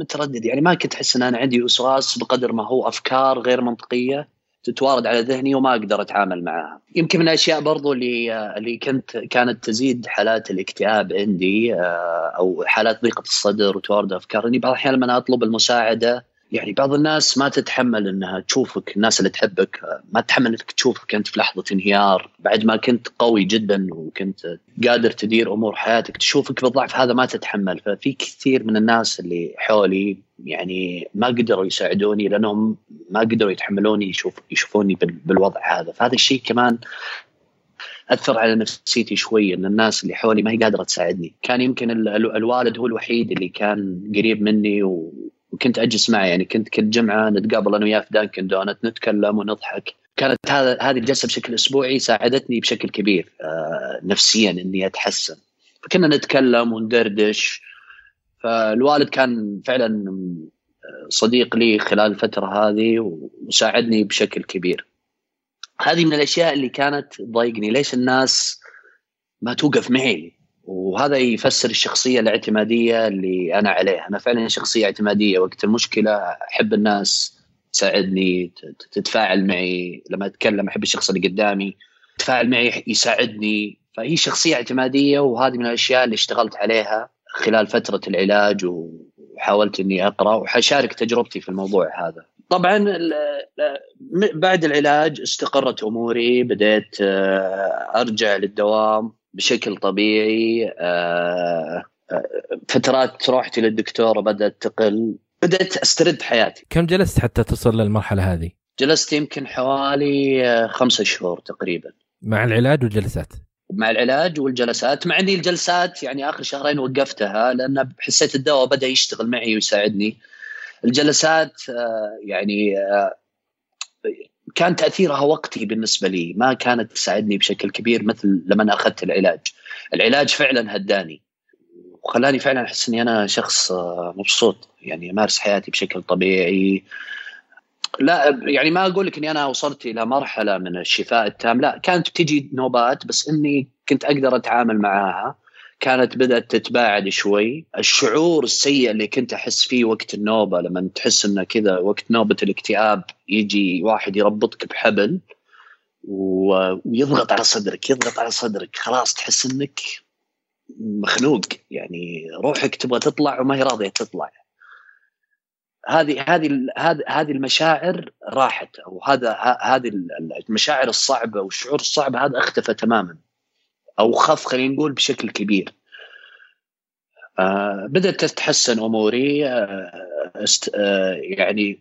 متردد يعني ما كنت أحس إن أنا عندي وسواس بقدر ما هو أفكار غير منطقية تتوارد على ذهني وما أقدر أتعامل معها. يمكن من الاشياء برضو اللي اللي كنت كانت تزيد حالات الاكتئاب عندي آه، أو حالات ضيقة الصدر وتوارد أفكار. إني بعض الأحيان لما أطلب المساعدة يعني بعض الناس ما تتحمل إنها تشوفك الناس اللي تحبك ما تتحمل إنك تشوفك أنت في لحظة انهيار. بعد ما كنت قوي جدا وكنت قادر تدير أمور حياتك تشوفك بالضعف هذا ما تتحمل. ففي كثير من الناس اللي حولي يعني ما قدروا يساعدوني لأنهم ما قدروا يتحملوني يشوف يشوفوني بالوضع هذا. فهذا الشيء كمان أثر على نفسيتي شوي إن الناس اللي حولي ما هي قادرة تساعدني. كان يمكن الوالد هو الوحيد اللي كان قريب مني و وكنت أجلس معه يعني كنت كل جمعة نتقابل أنا وياه في دانكن دونت نتكلم ونضحك. كانت هذا هذه الجلسة بشكل أسبوعي ساعدتني بشكل كبير آه نفسيا إني أتحسن. فكنا نتكلم وندردش. فالوالد كان فعلا صديق لي خلال الفترة هذه وساعدني بشكل كبير. هذه من الأشياء اللي كانت تضايقني. ليش الناس ما توقف معي؟ وهذا يفسر الشخصية الاعتمادية اللي أنا عليها. أنا فعلا شخصية اعتمادية. وقت المشكلة أحب الناس تساعدني تتفاعل معي. لما أتكلم أحب الشخص اللي قدامي يتفاعل معي يساعدني. فهي شخصية اعتمادية وهذه من الأشياء اللي اشتغلت عليها خلال فترة العلاج وحاولت إني أقرأ وحشارك تجربتي في الموضوع هذا. طبعا بعد العلاج استقرت أموري. بديت آه، أرجع للدوام. بشكل طبيعي آه، آه، فترات روحتي للدكتور بدات تقل بدأت أسترد حياتي. كم جلست حتى تصل للمرحلة هذه؟ جلست يمكن حوالي آه، خمسة شهور تقريبا. مع العلاج والجلسات؟ مع العلاج والجلسات مع إني الجلسات يعني آخر شهرين وقفتها لأن حسيت الدواء بدأ يشتغل معي ويساعدني. الجلسات يعني كان تأثيرها وقتي بالنسبة لي ما كانت تساعدني بشكل كبير مثل لما أخذت العلاج. العلاج فعلا هداني وخلاني فعلا أحس إني أنا شخص آه، مبسوط يعني أمارس حياتي بشكل طبيعي. لا يعني ما أقول لك إني أنا وصلت إلى مرحلة من الشفاء التام لا كانت بتجي نوبات بس إني كنت أقدر أتعامل معاها. كانت بدأت تتباعد شوي. الشعور السيء اللي كنت أحس فيه وقت النوبة لما تحس إنه كذا وقت نوبة الاكتئاب يجي واحد يربطك بحبل ويضغط على صدرك يضغط على صدرك خلاص تحس إنك مخنوق. يعني روحك تبغى تطلع وما هي راضية تطلع. هذه هذه هذه المشاعر راحت أو هذا هذه المشاعر الصعبة والشعور الصعب هذا اختفى تماما. أو خف خلينا نقول بشكل كبير. آه بدأت تتحسن أموري. آه آه يعني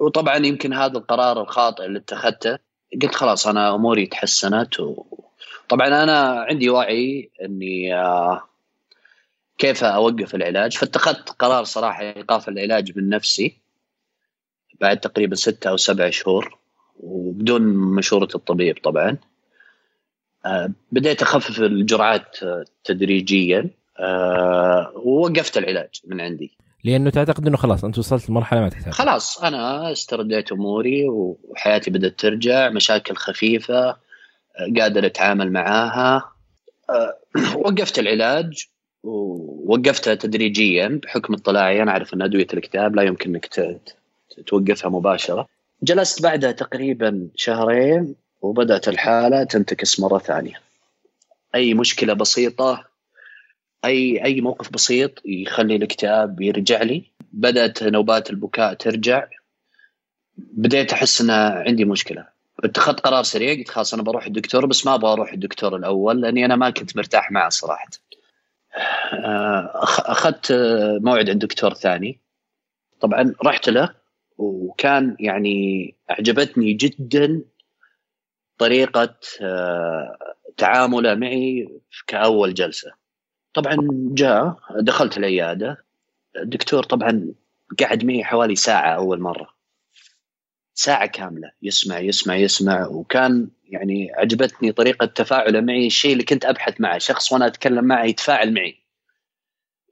وطبعا يمكن هذا القرار الخاطئ اللي اتخذته قلت خلاص أنا أموري تحسنت وطبعا أنا عندي وعي إني كيف أوقف العلاج. فاتخذت قرار صراحة إيقاف العلاج من نفسي بعد تقريبا ستة أو سبع شهور وبدون مشورة الطبيب طبعا. بديت أخفف الجرعات تدريجيا أه ووقفت العلاج من عندي. لأنه تعتقد إنه خلاص أنت وصلت لمرحلة ما تحتاج. خلاص أنا استرديت أموري وحياتي بدأت ترجع مشاكل خفيفة آه، قادر أتعامل معاها. <clears throat> وقفت العلاج ووقفتها تدريجيا بحكم اطلاعي. أنا أعرف أن أدوية الاكتئاب لا يمكن انك توقفها مباشرة. جلست بعدها تقريبا شهرين وبدأت الحالة تنتكس مرة ثانية. أي مشكلة بسيطة أي أي موقف بسيط يخلي الاكتئاب يرجع لي. بدأت نوبات البكاء ترجع. بديت أحس إن عندي مشكلة. اتخذت قرار سريع قلت خلاص أنا بروح الدكتور بس ما أبغى أروح الدكتور الأول لأني أنا ما كنت مرتاح معه صراحة. آه، أخذت موعد عند دكتور ثاني. طبعا رحت له وكان يعني أعجبتني جدا طريقة آه، تعامله معي كأول جلسة. طبعا جاء دخلت العيادة. الدكتور طبعا قعد معي حوالي ساعة أول مرة. ساعة كاملة يسمع يسمع يسمع. وكان يعني عجبتني طريقة تفاعله معي الشيء اللي كنت أبحث معه. شخص وأنا أتكلم معه يتفاعل معي.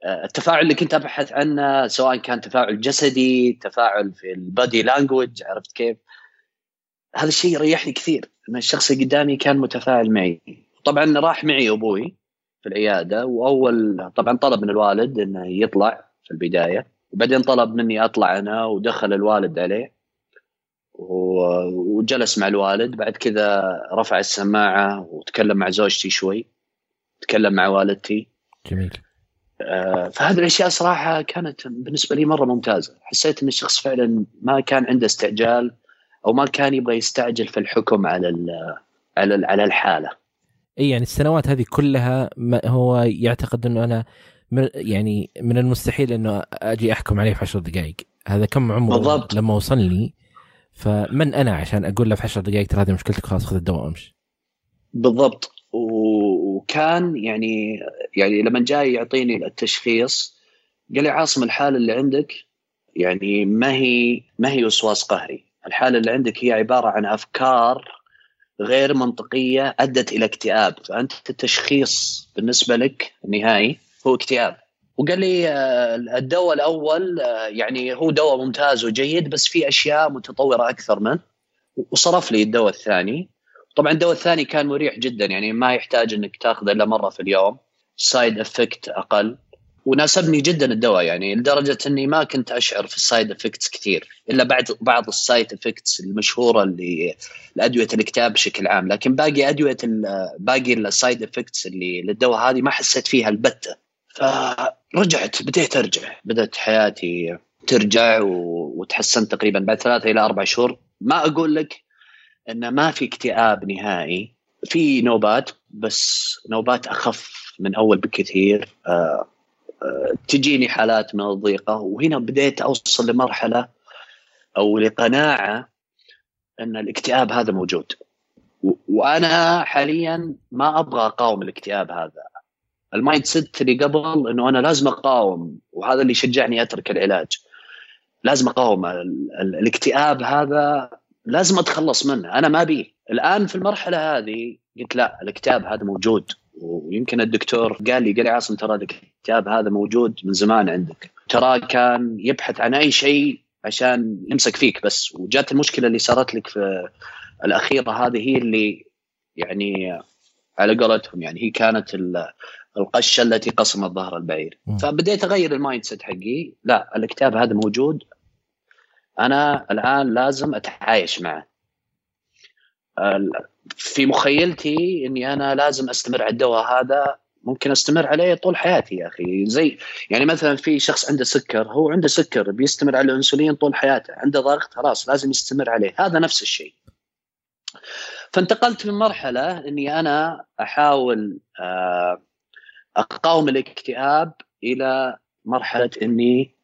آه، التفاعل اللي كنت أبحث عنه سواء كان تفاعل جسدي تفاعل في البادي لانجوج عرفت كيف؟ هذا الشيء ريحني كثير. أن الشخص اللي قدامي كان متفاعل معي. طبعا راح معي أبوي في العيادة وأول طبعا طلب من الوالد إنه يطلع في البداية وبعدين طلب مني أطلع أنا ودخل الوالد عليه وجلس مع الوالد. بعد كذا رفع السماعة وتكلم مع زوجتي شوي تكلم مع والدتي. جميل. آه، فهذه الأشياء صراحة كانت بالنسبة لي مرة ممتازة. حسيت إن الشخص فعلا ما كان عنده استعجال أو ما كان يبغى يستعجل في الحكم على على على الحالة. إي يعني السنوات هذه كلها ما هو يعتقد إنه أنا من يعني من المستحيل إنه أجي أحكم عليه في 10 دقائق. هذا كم عمره بالضبط. لما وصلني. فمن أنا عشان أقول له في 10 دقائق ترى هذه مشكلتك خلاص خذ الدواء وامشي. بالضبط. وكان يعني يعني لما جاي يعطيني التشخيص قال لي عاصم الحالة اللي عندك يعني ما هي ما هي وسواس قهري. الحالة اللي عندك هي عبارة عن أفكار غير منطقية أدت إلى اكتئاب. فأنت التشخيص بالنسبة لك النهائي هو اكتئاب. وقال لي آه، الدواء الأول آه، يعني هو دواء ممتاز وجيد بس في أشياء متطورة أكثر منه. وصرف لي الدواء الثاني. طبعا الدواء الثاني كان مريح جدا يعني ما يحتاج إنك تاخذه إلا مرة في اليوم. side effect أقل. وناسبني جدا الدواء يعني لدرجة إني ما كنت أشعر في ال side effects كثير إلا بعد بعض ال side effects المشهورة اللي لادويه الاكتئاب بشكل عام. لكن باقي أدوية باقي ال side effects اللي للدواء هذه ما حسيت فيها البتة. فرجعت بديت أرجع بدأت حياتي ترجع وتحسنت تقريبا بعد ثلاثة إلى أربع شهور. ما أقول لك انه ما في اكتئاب نهائي. في نوبات بس نوبات أخف من أول بكثير. آه تجيني حالات من الضيقة وهنا بديت أوصل لمرحلة أو لقناعة أن الاكتئاب هذا موجود. وأنا حاليا ما أبغى أقاوم الاكتئاب هذا. ال mindset اللي قبل إنه أنا لازم أقاوم وهذا اللي شجعني أترك العلاج. لازم أقاوم الاكتئاب هذا لازم أتخلص منه. أنا ما أبيه الآن في المرحلة هذه قلت لا الاكتئاب هذا موجود. ويمكن الدكتور قال لي قال لي عاصم ترى الاكتئاب هذا موجود من زمان عندك. ترى كان يبحث عن أي شيء عشان يمسك فيك بس. وجات المشكلة اللي صارت لك في الأخيرة هذه هي اللي يعني على قولتهم يعني هي كانت القشة التي قسمت ظهر البعير. فبديت أغير ال mindset حقي. لا الاكتئاب هذا موجود. أنا الآن لازم أتعايش معه. في مخيلتي إني أنا لازم أستمر على الدواء هذا ممكن أستمر عليه طول حياتي يا أخي. زي يعني مثلا في شخص عنده سكر هو عنده سكر بيستمر على الأنسولين طول حياته عنده ضغط خلاص لازم يستمر عليه هذا نفس الشيء. فانتقلت من مرحلة إني أنا أحاول آه، أقاوم الاكتئاب إلى مرحلة إني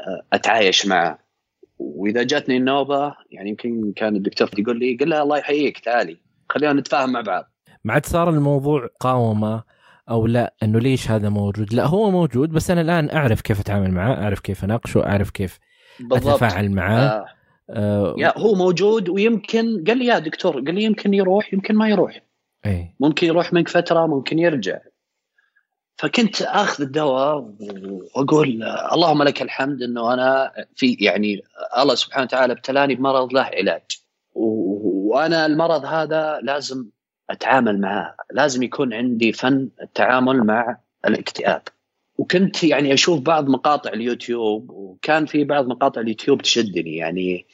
آه، أتعايش معه. وإذا جاتني النوبة يعني يمكن كان الدكتور يقول لي قل لها الله يحييك تعالي. خلينا نتفاهم مع بعض ما عاد صار الموضوع قاومة أو لا إنه ليش هذا موجود لا هو موجود بس أنا الآن أعرف كيف أتعامل معاه أعرف كيف أناقشه أعرف كيف بالضبط. أتفاعل معاه آه. آه. يا هو موجود ويمكن قال لي يا دكتور قال لي يمكن يروح يمكن ما يروح أي. ممكن يروح منك فترة ممكن يرجع فكنت آخذ الدواء وأقول اللهم لك الحمد إنه أنا في يعني الله سبحانه وتعالى ابتلاني بمرض له علاج وأنا المرض هذا لازم أتعامل معه. لازم يكون عندي فن التعامل مع الاكتئاب. وكنت يعني أشوف بعض مقاطع اليوتيوب وكان في بعض مقاطع اليوتيوب تشدني. يعني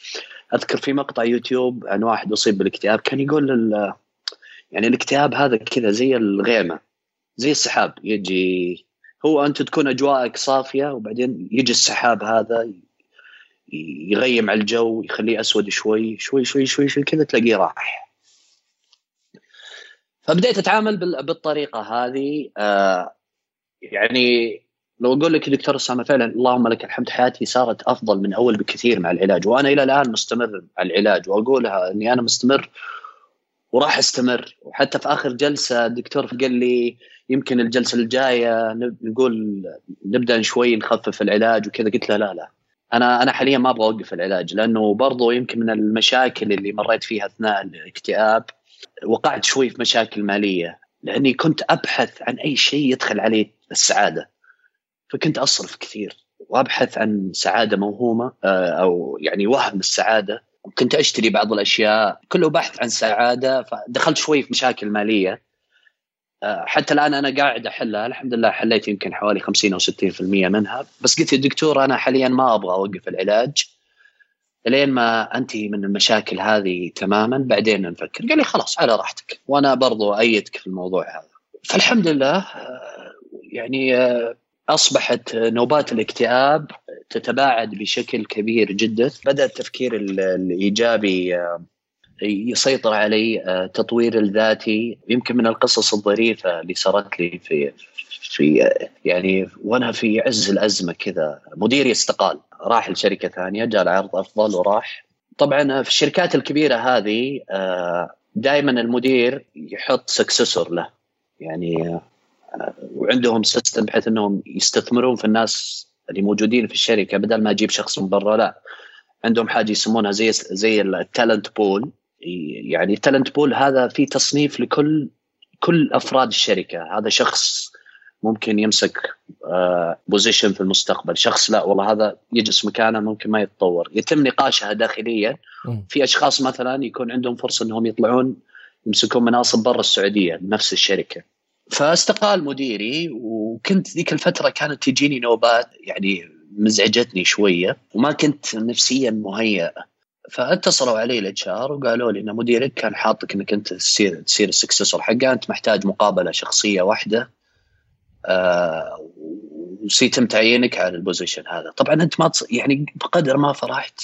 أذكر في مقطع يوتيوب عن واحد أصيب بالاكتئاب كان يقول يعني الاكتئاب هذا كذا زي الغيمة زي السحاب. يجي هو انت تكون أجواءك صافية وبعدين يجي السحاب هذا يغيم على الجو يخليه أسود شوي شوي شوي شوي شوي كذا تلاقيه راح. فبديت أتعامل بالطريقة هذه آه يعني لو أقول لك دكتور أسامة فعلا اللهم لك الحمد حياتي صارت أفضل من أول بكثير مع العلاج. وأنا إلى الآن مستمر على العلاج وأقولها إني أنا مستمر وراح أستمر. وحتى في آخر جلسة الدكتور قال لي يمكن الجلسة الجاية نقول نبدأ شوي نخفف العلاج وكذا. قلت له لا لا. أنا أنا حاليا ما أبغى أوقف العلاج لأنه برضو يمكن من المشاكل اللي مريت فيها أثناء الاكتئاب وقعت شوي في مشاكل مالية لأني كنت أبحث عن أي شيء يدخل عليه السعادة. فكنت أصرف كثير وأبحث عن سعادة موهومة آه، أو يعني وهم السعادة. كنت أشتري بعض الأشياء كله بحث عن سعادة فدخلت شوي في مشاكل مالية. حتى الآن أنا قاعد أحلها. الحمد لله حليت يمكن حوالي 50 أو 60% منها. بس قلت للدكتور أنا حاليا ما أبغى أوقف العلاج. لين ما أنتهي من المشاكل هذه تماما بعدين نفكر. قال لي خلاص على راحتك. وأنا برضو أيدك في الموضوع هذا. فالحمد لله آه، يعني آه، أصبحت نوبات الاكتئاب تتباعد بشكل كبير جدا. بدأ التفكير الإيجابي يسيطر علي تطوير الذاتي. يمكن من القصص الظريفة اللي صارت لي في في يعني وأنا في عز الأزمة كذا مديري استقال راح لشركة ثانية جاء العرض أفضل وراح. طبعا في الشركات الكبيرة هذه دائما المدير يحط سكسسور له. يعني وعندهم system بحيث إنهم يستثمرون في الناس اللي موجودين في الشركة بدل ما أجيب شخص من برا لا. عندهم حاجة يسمونها زي زي ال talent pool يعني ال talent pool هذا في تصنيف لكل كل أفراد الشركة. هذا شخص ممكن يمسك position آه، في المستقبل. شخص لا والله هذا يجلس مكانه ممكن ما يتطور. يتم نقاشها داخليا. في أشخاص مثلا يكون عندهم فرصة إنهم يطلعون يمسكون مناصب برا السعودية بنفس الشركة. فاستقال مديري وكنت ذيك الفترة كانت تجيني نوبات يعني مزعجتني شوية وما كنت نفسيا مهيئ. فاتصلوا علي ال HR وقالوا لي إن مديرك كان حاطك إنك أنت تصير تصير ال successor حقه أنت محتاج مقابلة شخصية واحدة آه وسيتم تعيينك على ال position هذا. طبعا أنت ما. يعني بقدر ما فرحت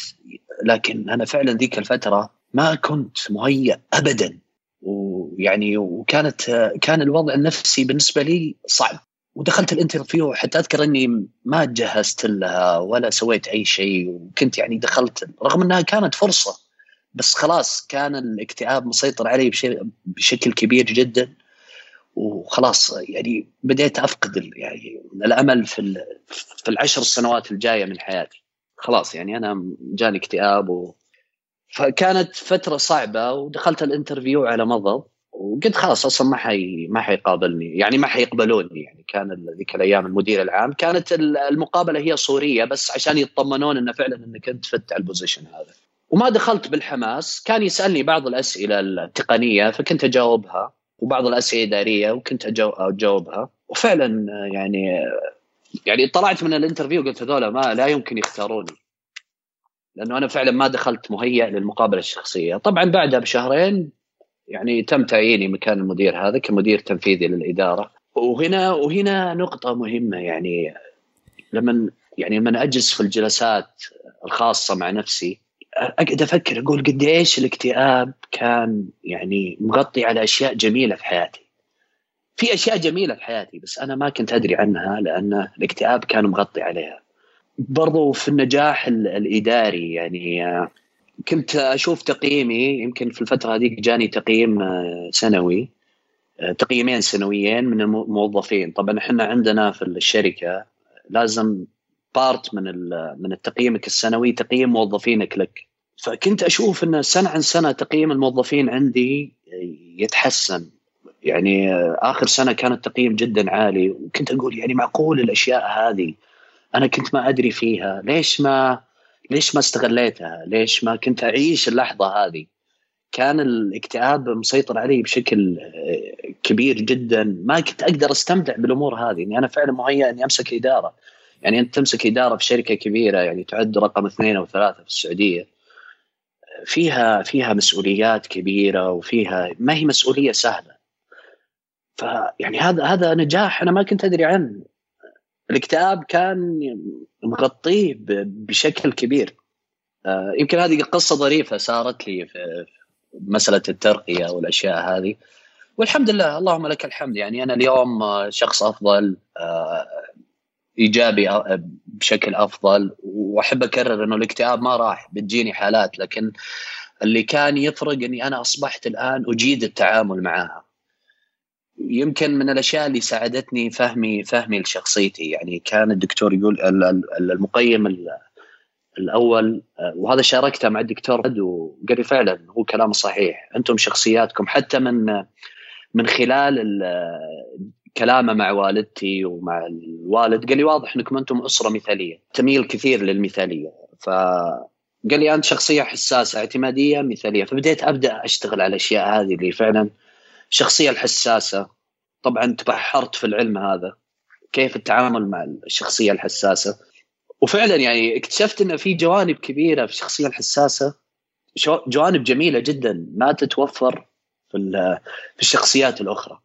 لكن أنا فعلا ذيك الفترة ما كنت مهيأ ابدا. ويعني وكانت كان الوضع النفسي بالنسبة لي صعب. ودخلت ال interview حتى أذكر إني ما جهزت لها ولا سويت أي شيء وكنت يعني دخلت رغم إنها كانت فرصة بس خلاص كان الاكتئاب مسيطر علي بشكل كبير جدا وخلاص يعني بديت أفقد يعني الأمل في في العشر سنوات الجاية من حياتي. خلاص يعني أنا جاني اكتئاب و فكانت فترة صعبة ودخلت ال interview على مضض. وقلت خلاص أصلا ما حي ما حيقابلني. يعني ما حيقبلوني. يعني كان ذيك الأيام المدير العام كانت المقابلة هي صورية بس عشان يطمنون انه فعلا إنك أنت fit على ال position هذا. وما دخلت بالحماس. كان يسألني بعض الأسئلة التقنية فكنت أجاوبها. وبعض الأسئلة الإدارية وكنت أجاوبها. وفعلا يعني يعني طلعت من الانترفيو قلت هذول ما لا يمكن يختاروني. لأنه أنا فعلا ما دخلت مهيئ للمقابلة الشخصية. طبعا بعدها بشهرين يعني تم تعييني مكان المدير هذا كمدير تنفيذي للإدارة وهنا وهنا نقطة مهمة يعني لما يعني لما أجلس في الجلسات الخاصة مع نفسي أقعد أفكر أقول قد إيش الاكتئاب كان يعني مغطي على أشياء جميلة في حياتي. في أشياء جميلة في حياتي بس أنا ما كنت أدري عنها لأن الاكتئاب كان مغطي عليها. برضو في النجاح الإداري يعني كنت أشوف تقييمي يمكن في الفترة هذيك جاني تقييم آه، سنوي. آه، تقييمين سنويين من الموظفين طبعا إحنا عندنا في الشركة لازم بارت من من التقييمك السنوي تقييم موظفينك لك. فكنت أشوف إن سنة عن سنة تقييم الموظفين عندي يتحسن. يعني آخر سنة كان التقييم جدا عالي. وكنت أقول يعني معقول الأشياء هذه. أنا كنت ما أدري فيها. ليش ما ليش ما استغليتها؟ ليش ما كنت أعيش اللحظة هذه؟ كان الاكتئاب مسيطر علي بشكل كبير جدا. ما كنت أقدر أستمتع بالأمور هذه. إني أنا فعلا مهيئ إني أمسك إدارة. يعني أنت تمسك إدارة في شركة كبيرة يعني تعد رقم اثنين أو ثلاثة في السعودية. فيها فيها مسؤوليات كبيرة وفيها ما هي مسؤولية سهلة. فيعني هذا هذا نجاح أنا ما كنت أدري عنه. الاكتئاب كان مغطيه بشكل كبير. آه، يمكن هذه قصة ظريفة صارت لي في مسألة الترقية والأشياء هذه. والحمد لله اللهم لك الحمد. يعني أنا اليوم شخص أفضل آه، إيجابي بشكل أفضل. وأحب أكرر إنه الاكتئاب ما راح بتجيني حالات لكن اللي كان يفرق إني أنا أصبحت الآن أجيد التعامل معها. يمكن من الأشياء اللي ساعدتني فهمي فهمي لشخصيتي. يعني كان الدكتور يقول المقيم الأول وهذا شاركته مع الدكتور وقال لي فعلا هو كلامه صحيح. أنتم شخصياتكم حتى من من خلال كلامه مع والدتي ومع الوالد قال لي واضح إنكم أنتم أسرة مثالية تميل كثير للمثالية. ف قال لي انت شخصية حساسة اعتمادية مثالية. فبديت أبدأ أشتغل على الأشياء هذه اللي فعلا الشخصيه الحساسة. طبعا تبحرت في العلم هذا. كيف التعامل مع الشخصية الحساسة؟ وفعلا يعني اكتشفت إنه في جوانب كبيرة في الشخصية الحساسة. جوانب جميلة جدا ما تتوفر في في الشخصيات الأخرى.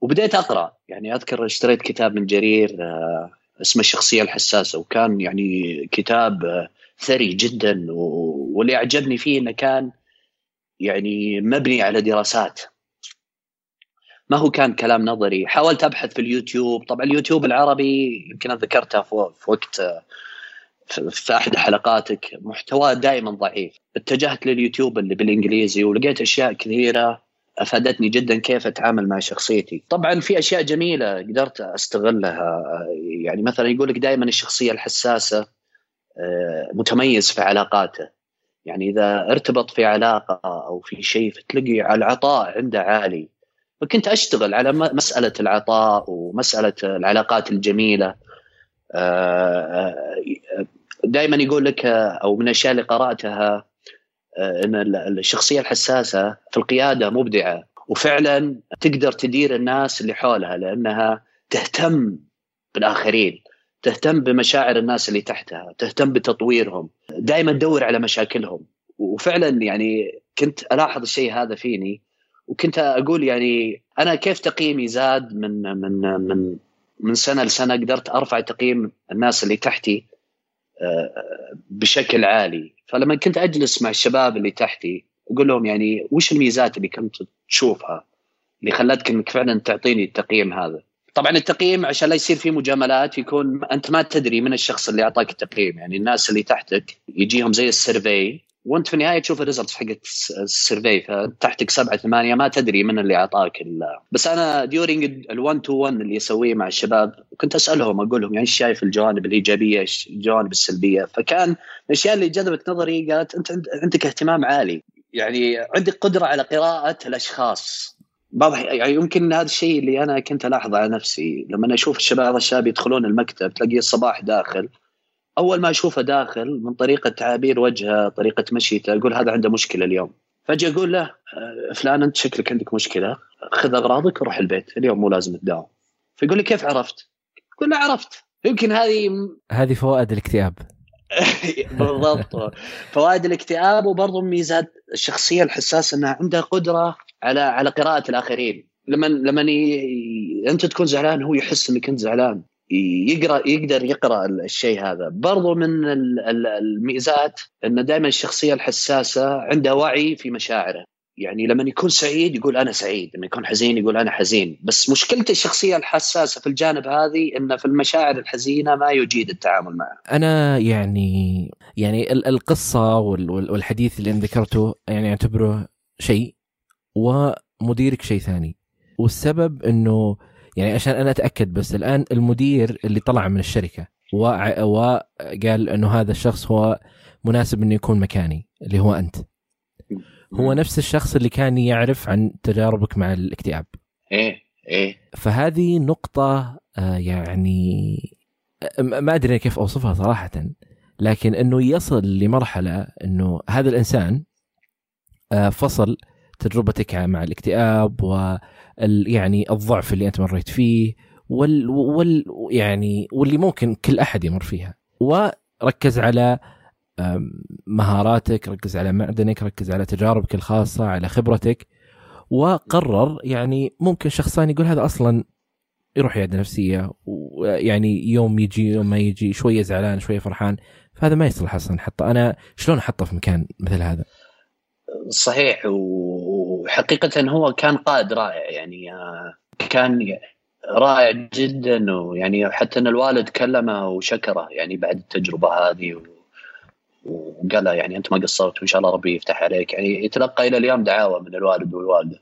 وبديت أقرأ. يعني أذكر اشتريت كتاب من جرير آه، اسمه الشخصية الحساسة. وكان يعني كتاب آه، ثري جدا. واللي أعجبني فيه إنه كان يعني مبني على دراسات. ما هو كان كلام نظري. حاولت أبحث في اليوتيوب. طبعا اليوتيوب العربي يمكن ذكرتها في وقت في أحد حلقاتك. محتواه دائما ضعيف. اتجهت لليوتيوب اللي بالإنجليزي ولقيت أشياء كثيرة أفادتني جدا كيف أتعامل مع شخصيتي. طبعا في أشياء جميلة قدرت أستغلها. يعني مثلا يقول لك دائما الشخصية الحساسة آه، متميز في علاقاته. يعني إذا ارتبط في علاقة أو في شيء فتلاقي العطاء عنده عالي. فكنت أشتغل على مسألة العطاء ومسألة العلاقات الجميلة. آه، آه، دائما يقول لك أو من الأشياء اللي قرأتها آه، إن الشخصية الحساسة في القيادة مبدعة وفعلا تقدر تدير الناس اللي حولها لأنها تهتم بالآخرين تهتم بمشاعر الناس اللي تحتها تهتم بتطويرهم دائما تدور على مشاكلهم. وفعلا يعني كنت ألاحظ الشيء هذا فيني. وكنت أقول يعني أنا كيف تقييمي زاد من من من من سنة لسنة قدرت أرفع تقييم الناس اللي تحتي بشكل عالي. فلما كنت أجلس مع الشباب اللي تحتي أقول لهم يعني وش الميزات اللي كنت تشوفها اللي خلتك انك فعلا تعطيني التقييم هذا؟ طبعا التقييم عشان لا يصير فيه مجاملات يكون أنت ما تدري من الشخص اللي أعطاك التقييم. يعني الناس اللي تحتك يجيهم زي ال survey وانت في النهاية تشوف ال result حقت ال survey فتحتك سبعة ثمانية ما تدري من اللي أعطاك بس أنا during ال 1 to 1 اللي يسويه مع الشباب كنت أسألهم أقول لهم يعني إيش شايف الجوانب الإيجابية إيش الجوانب السلبية؟ فكان الأشياء اللي جذبت نظري قالت أنت عندك اهتمام عالي. يعني عندك قدرة على قراءة الأشخاص. بعض يعني يمكن هذا الشيء اللي أنا كنت ألاحظه على نفسي لما أشوف الشباب الشباب يدخلون المكتب تلاقيه الصباح داخل أول ما أشوفه داخل من طريقة تعابير وجهه طريقة مشيته أقول هذا عنده مشكلة اليوم. فأجي أقول له آه، فلان أنت شكلك عندك مشكلة خذ أغراضك وروح البيت اليوم مو لازم تداوم. فيقول لي كيف عرفت؟ أقول له عرفت. يمكن هذه هذه فوائد الاكتئاب. <laughs> بالضبط. فوائد الاكتئاب وبرضه ميزات الشخصية الحساسة إنها عندها قدرة على على قراءة الآخرين. لما لما ي... أنت تكون زعلان هو يحس إنك أنت زعلان. يقرا يقدر يقرأ الشيء هذا. برضو من الميزات ان دائما الشخصية الحساسة عندها وعي في مشاعره. يعني لما يكون سعيد يقول أنا سعيد لما يكون حزين يقول أنا حزين. بس مشكلة الشخصية الحساسة في الجانب هذه إن في المشاعر الحزينة ما يجيد التعامل معها أنا يعني يعني القصة والحديث اللي ذكرته يعني أعتبره شيء ومديرك شيء ثاني. والسبب إنه يعني عشان أنا أتأكد بس الآن المدير اللي طلع من الشركة وقال إنه هذا الشخص هو مناسب إنه يكون مكاني اللي هو أنت. هو نفس الشخص اللي كان يعرف عن تجاربك مع الاكتئاب. إيه إيه. فهذه نقطة آه، يعني ما أدري كيف أوصفها صراحة لكن إنه يصل لمرحلة إنه هذا الإنسان آه، فصل تجربتك مع الاكتئاب و يعني الضعف اللي أنت مريت فيه وال, وال يعني واللي ممكن كل أحد يمر فيها. وركز على مهاراتك ركز على معدنك ركز على تجاربك الخاصة على خبرتك. وقرر يعني ممكن شخص ثاني يقول هذا أصلا يروح عياده نفسية ويعني يوم يجي يوم ما يجي شوية زعلان شوية فرحان فهذا ما يصلح أصلا. حطه أنا شلون أحطه في مكان مثل هذا؟ صحيح وحقيقة هو كان قائد رائع يعني آه، كان رائع جدا ويعني حتى إن الوالد كلمه وشكره يعني بعد التجربة هذه وقال له يعني أنت ما قصرت وإن شاء الله ربي يفتح عليك. يعني يتلقى إلى اليوم دعاوى من الوالد والوالدة.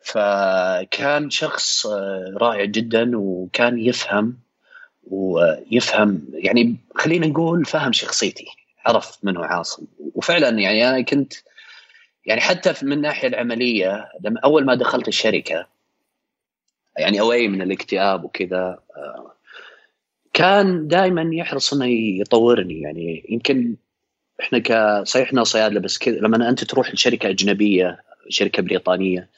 فكان شخص آه، رائع جدا وكان يفهم ويفهم يعني خلينا نقول فهم شخصيتي عرف من هو عاصم. وفعلا يعني أنا كنت يعني حتى من الناحيه العملية لما أول ما دخلت الشركة يعني اوي من الاكتئاب وكذا آه، كان دائما يحرص إنه يطورني. يعني يمكن إحنا ك صحيح إحنا صيادله بس كذا لما أنت تروح لشركة أجنبية شركة بريطانية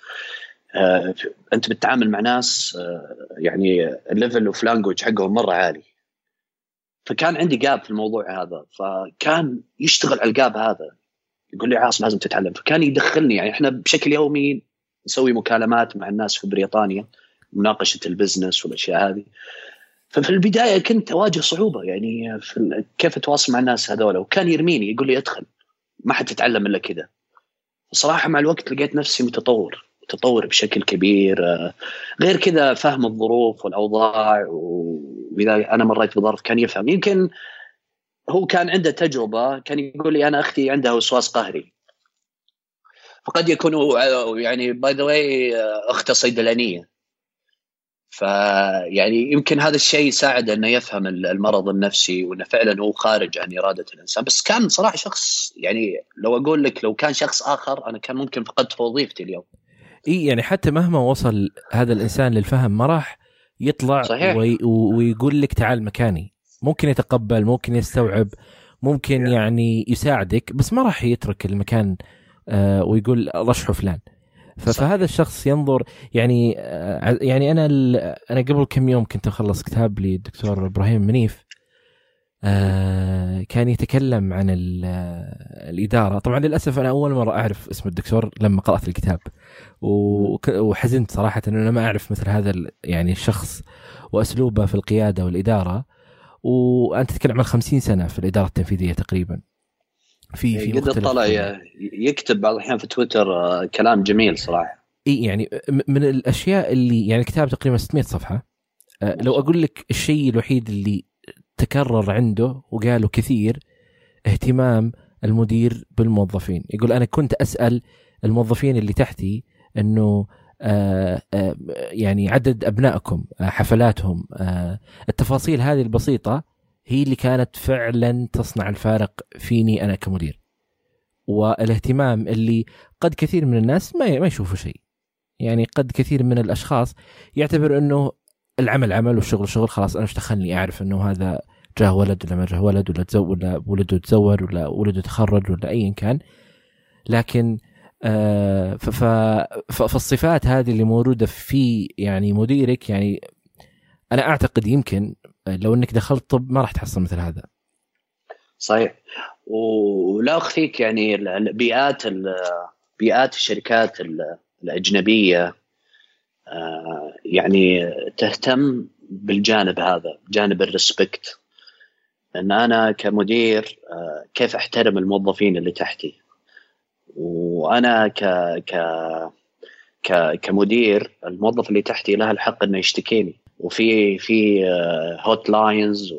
آه أنت بتتعامل مع ناس آه يعني ال level of language حقهم مرة عالي. فكان عندي gap في الموضوع هذا فكان يشتغل على ال gap هذا. يقول لي عاصم لازم تتعلم. فكان يدخلني يعني إحنا بشكل يومي نسوي مكالمات مع الناس في بريطانيا مناقشة ال business والأشياء هذه. ففي البداية كنت أواجه صعوبة يعني في كيف أتواصل مع الناس هذول؟ وكان يرميني يقول لي ادخل ما حتتعلم إلا كذا. صراحة مع الوقت لقيت نفسي متطور متطور بشكل كبير. غير كذا فهم الظروف والأوضاع وإذا أنا مريت بظرف كان يفهم. يمكن هو كان عنده تجربة كان يقول لي أنا أختي عندها وسواس قهري. فقد يكون يعني by the way أخته صيدلانية. فيعني يمكن هذا الشيء ساعد إنه يفهم المرض النفسي وإنه فعلا هو خارج عن إرادة الإنسان. بس كان صراحة شخص يعني لو أقول لك لو كان شخص آخر أنا كان ممكن فقدت وظيفتي اليوم. إي يعني حتى مهما وصل هذا الإنسان للفهم ما راح يطلع صحيح. وي ويقول لك تعال مكاني. ممكن يتقبل ممكن يستوعب ممكن يعني يساعدك بس ما راح يترك المكان آه ويقول رشحوا فلان. فهذا الشخص ينظر يعني آه، يعني أنا أنا قبل كم يوم كنت أخلص كتاب للدكتور إبراهيم منيف آه كان يتكلم عن الإدارة. طبعا للأسف أنا أول مرة أعرف اسم الدكتور لما قرأت الكتاب. وحزنت صراحة إنه أنا ما أعرف مثل هذا يعني الشخص وأسلوبه في القيادة والإدارة. وأنت تتكلم عن 50 سنة في الإدارة التنفيذية تقريبا. في في قد طلع يكتب بعض الأحيان في تويتر آه، كلام جميل صراحة. إي يعني من الأشياء اللي يعني الكتاب تقريبا 600 صفحة. آه، لو أقول لك الشيء الوحيد اللي تكرر عنده وقاله كثير اهتمام المدير بالموظفين. يقول أنا كنت أسأل الموظفين اللي تحتي إنه آه آه يعني عدد أبنائكم آه حفلاتهم آه التفاصيل هذه البسيطة هي اللي كانت فعلا تصنع الفارق فيني أنا كمدير. والاهتمام اللي قد كثير من الناس ما ما يشوفوا شيء. يعني قد كثير من الأشخاص يعتبر إنه العمل عمل والشغل شغل خلاص أنا إيش دخلني أعرف إنه هذا جاه ولد ولا ما جاه ولد ولا تزوج ولا ولده تزوج ولا ولده تخرج ولا ايا كان. لكن آه فالصفات هذه اللي موجودة في يعني مديرك يعني أنا أعتقد يمكن لو إنك دخلت طب ما راح تحصل مثل هذا. صحيح. ولا أخفيك يعني بيئات بيئات الشركات الأجنبية آه، يعني تهتم بالجانب هذا جانب ال respect ان أنا كمدير آه، كيف أحترم الموظفين اللي تحتي؟ وأنا ك ك كمدير الموظف اللي تحتي له الحق إنه يشتكيني. وفي في hotlines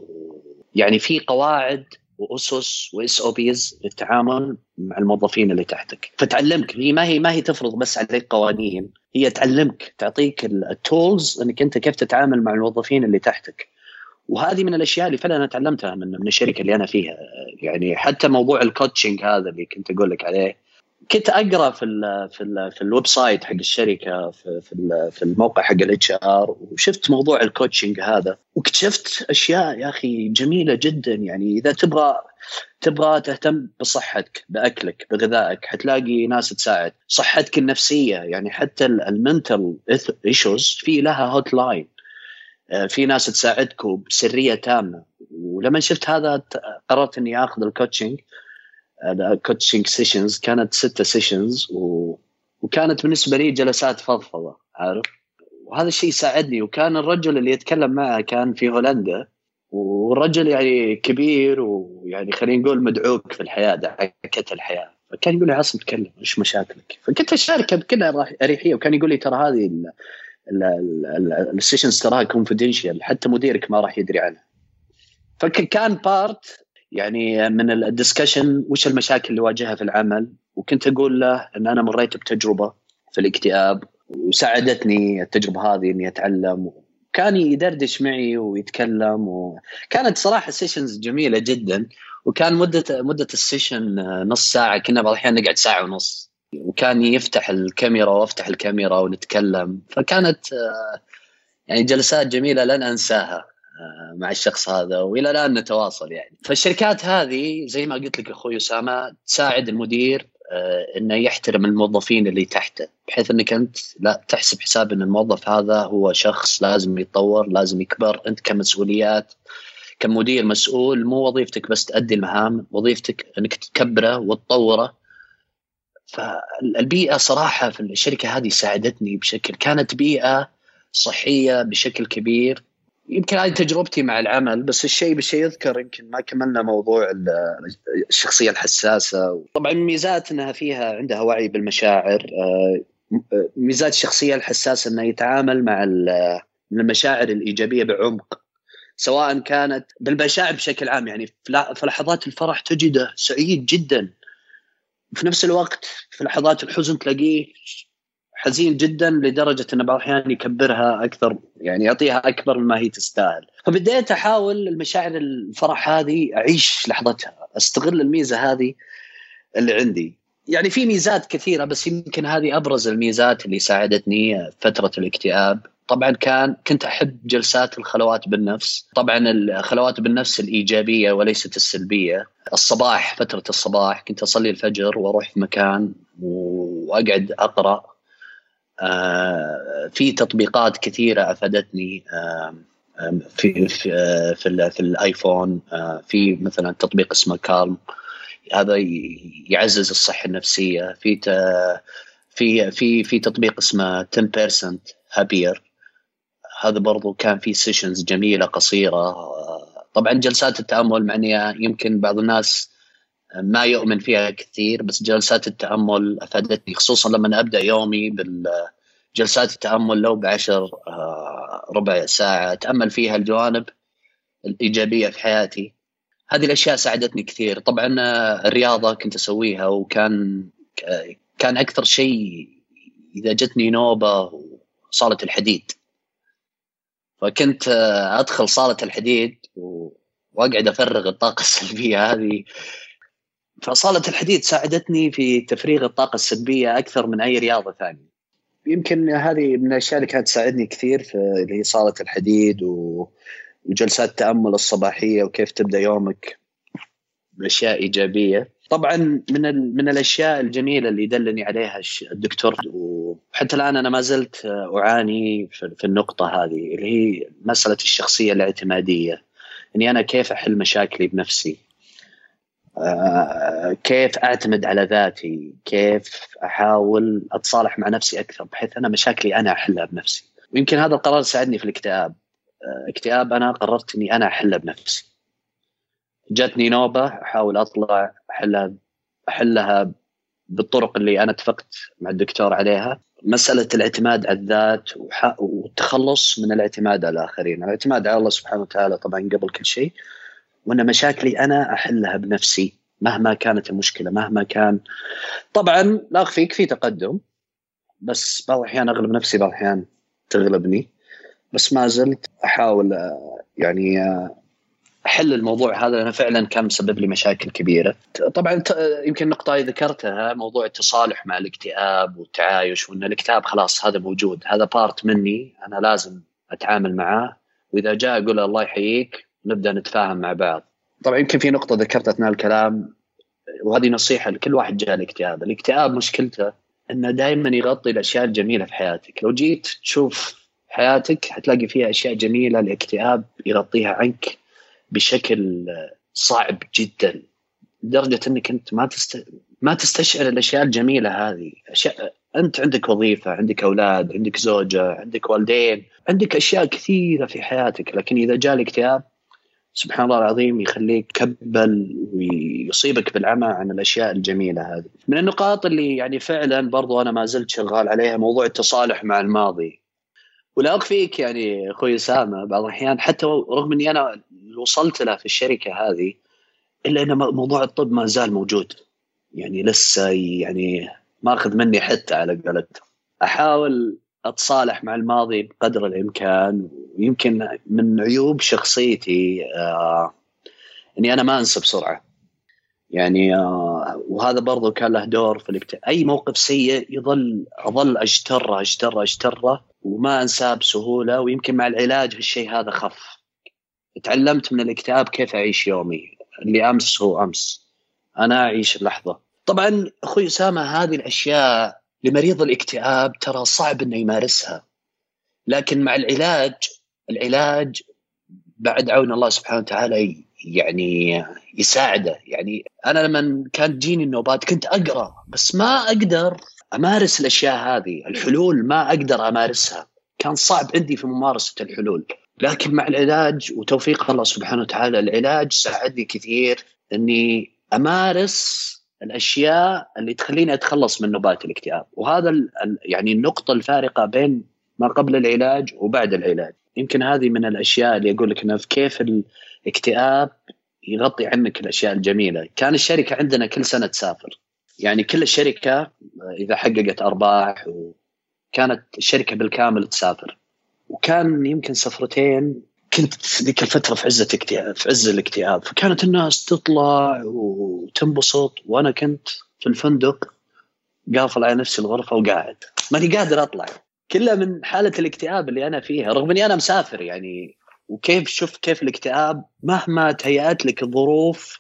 يعني في قواعد وأسس وأساس أو base للتعامل مع الموظفين اللي تحتك. فتعلمك. هي ما هي ما هي تفرض بس عليك قوانين. هي تعلمك تعطيك ال tools إنك أنت كيف تتعامل مع الموظفين اللي تحتك. وهذه من الأشياء اللي فعلا أنا تعلمتها من من الشركة اللي أنا فيها. يعني حتى موضوع ال coaching هذا اللي كنت أقول لك عليه كنت أقرأ في ال في ال في ال website حق الشركة في في, في الموقع حق ال HR وشفت موضوع ال coaching هذا. واكتشفت أشياء يا أخي جميلة جدا. يعني إذا تبغى تبغى تهتم بصحتك بأكلك بغذائك حتلاقي ناس تساعد. صحتك النفسية يعني حتى ال mental issues في لها hotline آه، في ناس تساعدك بسرية تامة. ولما شفت هذا قررت إني آخذ ال coaching coaching sessions كانت ستة sessions و... وكانت بالنسبة لي جلسات فضفضة عارف؟ وهذا الشيء ساعدني وكان الرجل اللي يتكلم معه كان في هولندا والرجل يعني كبير ويعني خلينا نقول مدعوك في الحياة دعكة الحياة. فكان يقول لي عاصم تكلم إيش مشاكلك؟ فكنت أشاركه بكل أريحية وكان يقول لي ترى هذه ال sessions تراها confidential حتى مديرك ما راح يدري عنها. فكان part يعني من ال discussion وش المشاكل اللي واجهها في العمل؟ وكنت أقول له إن أنا مريت بتجربة في الاكتئاب وساعدتني التجربة هذه إني أتعلم كان يدردش معي ويتكلم وكانت صراحة sessions جميلة جدا وكان مدة مدة ال session نص ساعة كنا بعض الأحيان نقعد ساعة ونص وكان يفتح الكاميرا وأفتح الكاميرا ونتكلم فكانت يعني جلسات جميلة لن أنساها. مع الشخص هذا وإلى الآن نتواصل يعني. فالشركات هذه زي ما قلت لك أخوي أسامة تساعد المدير آه، إنه يحترم الموظفين اللي تحته بحيث إنك أنت لا تحسب حساب إن الموظف هذا هو شخص لازم يتطور لازم يكبر أنت كمسؤوليات كمدير مسؤول مو وظيفتك بس تؤدي المهام وظيفتك إنك تكبره وتطوره. فالبيئة صراحة في الشركة هذه ساعدتني بشكل كانت بيئة صحية بشكل كبير يمكن هذه تجربتي مع العمل بس الشيء بالشيء يذكر يمكن ما كملنا موضوع الشخصية الحساسة طبعا ميزات إنها فيها عندها وعي بالمشاعر آه، ميزات الشخصية الحساسة إنه يتعامل مع المشاعر الإيجابية بعمق سواء كانت بالمشاعر بشكل عام يعني في لحظات الفرح تجده سعيد جدا في نفس الوقت في لحظات الحزن تلاقيه حزين جدا لدرجة انه بعض الأحيان يكبرها أكثر يعني يعطيها أكبر مما هي تستاهل. فبديت أحاول المشاعر الفرح هذه أعيش لحظتها أستغل الميزة هذه اللي عندي. يعني في ميزات كثيرة بس يمكن هذه أبرز الميزات اللي ساعدتني فترة الاكتئاب. طبعا كان كنت أحب جلسات الخلوات بالنفس. طبعا الخلوات بالنفس الإيجابية وليست السلبية. الصباح فترة الصباح كنت أصلي الفجر وأروح في مكان وأقعد أقرأ. في تطبيقات كثيرة أفادتني آه، في في آه، في, في الآيفون في مثلا تطبيق اسمه كالم. هذا يعزز الصحة النفسية. في في في في تطبيق اسمه 10% Happier هذا برضو كان في sessions جميلة قصيرة. طبعا جلسات التأمل معني يمكن بعض الناس ما يؤمن فيها كثير بس جلسات التأمل أفادتني خصوصا لما أبدأ يومي بالجلسات التأمل لو بعشر آه، ربع ساعة أتأمل فيها الجوانب الإيجابية في حياتي. هذه الأشياء ساعدتني كثير. طبعا آه، الرياضة كنت أسويها وكان كان أكثر شيء إذا جتني نوبة صالة الحديد. فكنت آه، أدخل صالة الحديد وأقعد أفرغ الطاقة السلبية هذه. فصالة الحديد ساعدتني في تفريغ الطاقة السلبية أكثر من أي رياضة ثانية. يمكن هذه من الأشياء اللي كانت تساعدني كثير في اللي هي صالة الحديد وجلسات التأمل الصباحية وكيف تبدأ يومك بأشياء إيجابية. طبعا من من الأشياء الجميلة اللي دلني عليها الدكتور وحتى الآن أنا ما زلت أعاني في النقطة هذه اللي هي مسألة الشخصية الاعتمادية. إني أنا كيف أحل مشاكلي بنفسي؟ كيف أعتمد على ذاتي؟ كيف أحاول أتصالح مع نفسي أكثر بحيث أنا مشاكلي أنا أحلها بنفسي؟ ويمكن هذا القرار ساعدني في الاكتئاب. آه، اكتئاب أنا قررت إني أنا احلها بنفسي. جاتني نوبة أحاول أطلع أحلها أحلها بالطرق اللي أنا اتفقت مع الدكتور عليها. مسألة الاعتماد على الذات والتخلص من الاعتماد على الآخرين. الاعتماد على الله سبحانه وتعالى طبعا قبل كل شيء. وأن مشاكلي أنا أحلها بنفسي مهما كانت المشكلة مهما كان طبعا لا أخفيك في تقدم بس بعض الأحيان أغلب نفسي بعض الأحيان تغلبني بس ما زلت أحاول يعني أحل الموضوع هذا لأنه فعلا كان مسبب لي مشاكل كبيرة. طبعا يمكن نقطة ذكرتها موضوع التصالح مع الاكتئاب والتعايش وأن الاكتئاب خلاص هذا موجود هذا بارت مني أنا لازم أتعامل معاه وإذا جاء أقول الله يحييك نبدأ نتفاهم مع بعض. طبعا يمكن في نقطة ذكرتها أثناء الكلام وهذه نصيحة لكل واحد جاء الاكتئاب، الاكتئاب مشكلته إنه دائما يغطي الأشياء الجميلة في حياتك، لو جيت تشوف حياتك حتلاقي فيها أشياء جميلة الاكتئاب يغطيها عنك بشكل صعب جدا لدرجة إنك أنت ما تست... ما تستشعر الأشياء الجميلة هذه. أشياء أنت عندك وظيفة عندك أولاد عندك زوجة عندك والدين عندك أشياء كثيرة في حياتك. لكن إذا جاء الاكتئاب سبحان الله العظيم يخليك كبل ويصيبك بالعمى عن الأشياء الجميلة هذه. من النقاط اللي يعني فعلا برضو أنا ما زلت شغال عليها موضوع التصالح مع الماضي. ولا اخفيك يعني أخوي أسامة بعض الأحيان حتى رغم إني أنا وصلت له في الشركة هذه إلا إن موضوع الطب ما زال موجود. يعني لسه يعني ماخذ مني حتى على قولتهم. أحاول أتصالح مع الماضي بقدر الإمكان ويمكن من عيوب شخصيتي آه إني أنا ما أنسى بسرعة. يعني آه وهذا برضو كان له دور في الاكتئاب أي موقف سيء يظل أظل اجتره اجتره اجتره وما أنساه بسهولة ويمكن مع العلاج هالشيء هذا خف. تعلمت من الاكتئاب كيف أعيش يومي. اللي أمس هو أمس. أنا أعيش اللحظة. طبعا أخوي أسامة هذه الأشياء لمريض الاكتئاب ترى صعب إنه يمارسها. لكن مع العلاج العلاج بعد عون الله سبحانه وتعالى يعني يساعده. يعني أنا لما كانت تجيني النوبات كنت أقرأ بس ما أقدر أمارس الأشياء هذه. الحلول ما أقدر أمارسها. كان صعب عندي في ممارسة الحلول. لكن مع العلاج وتوفيق الله سبحانه وتعالى العلاج ساعدني كثير إني أمارس الأشياء اللي تخليني أتخلص من نوبات الاكتئاب. وهذا يعني النقطة الفارقة بين ما قبل العلاج وبعد العلاج. يمكن هذه من الأشياء اللي أقول لك إنه كيف الاكتئاب يغطي عنك الأشياء الجميلة. كان الشركة عندنا كل سنة تسافر. يعني كل الشركة إذا حققت أرباح وكانت الشركة بالكامل تسافر. وكان يمكن سفرتين كنت ذيك الفترة في عزة اكتئاب في عز الاكتئاب. فكانت الناس تطلع وتنبسط. وأنا كنت في الفندق قافل على نفسي الغرفة وقاعد. ماني قادر أطلع. كلها من حالة الاكتئاب اللي أنا فيها رغم إني أنا مسافر يعني وكيف شفت كيف الاكتئاب مهما تهيأت لك الظروف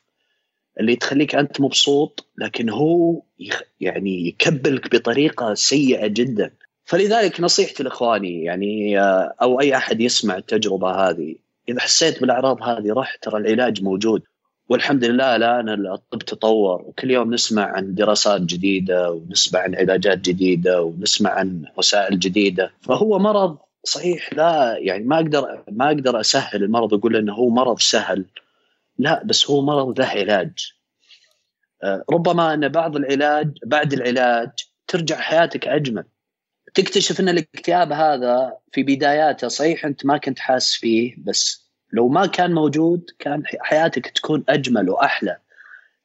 اللي تخليك أنت مبسوط لكن هو يعني يكبلك بطريقة سيئة جدا. فلذلك نصيحتي لإخواني يعني آه، أو أي أحد يسمع التجربة هذه إذا حسيت بالأعراض هذه راح ترى العلاج موجود. والحمد لله الآن الطب تطور وكل يوم نسمع عن دراسات جديدة ونسمع عن علاجات جديدة ونسمع عن وسائل جديدة. فهو مرض صحيح لا يعني ما أقدر ما أقدر أسهل المرض واقول إنه هو مرض سهل. لا بس هو مرض له علاج. آه، ربما أن بعض العلاج بعد العلاج ترجع حياتك أجمل. تكتشف إن الاكتئاب هذا في بداياته صحيح أنت ما كنت حاس فيه بس لو ما كان موجود كان حياتك تكون أجمل وأحلى.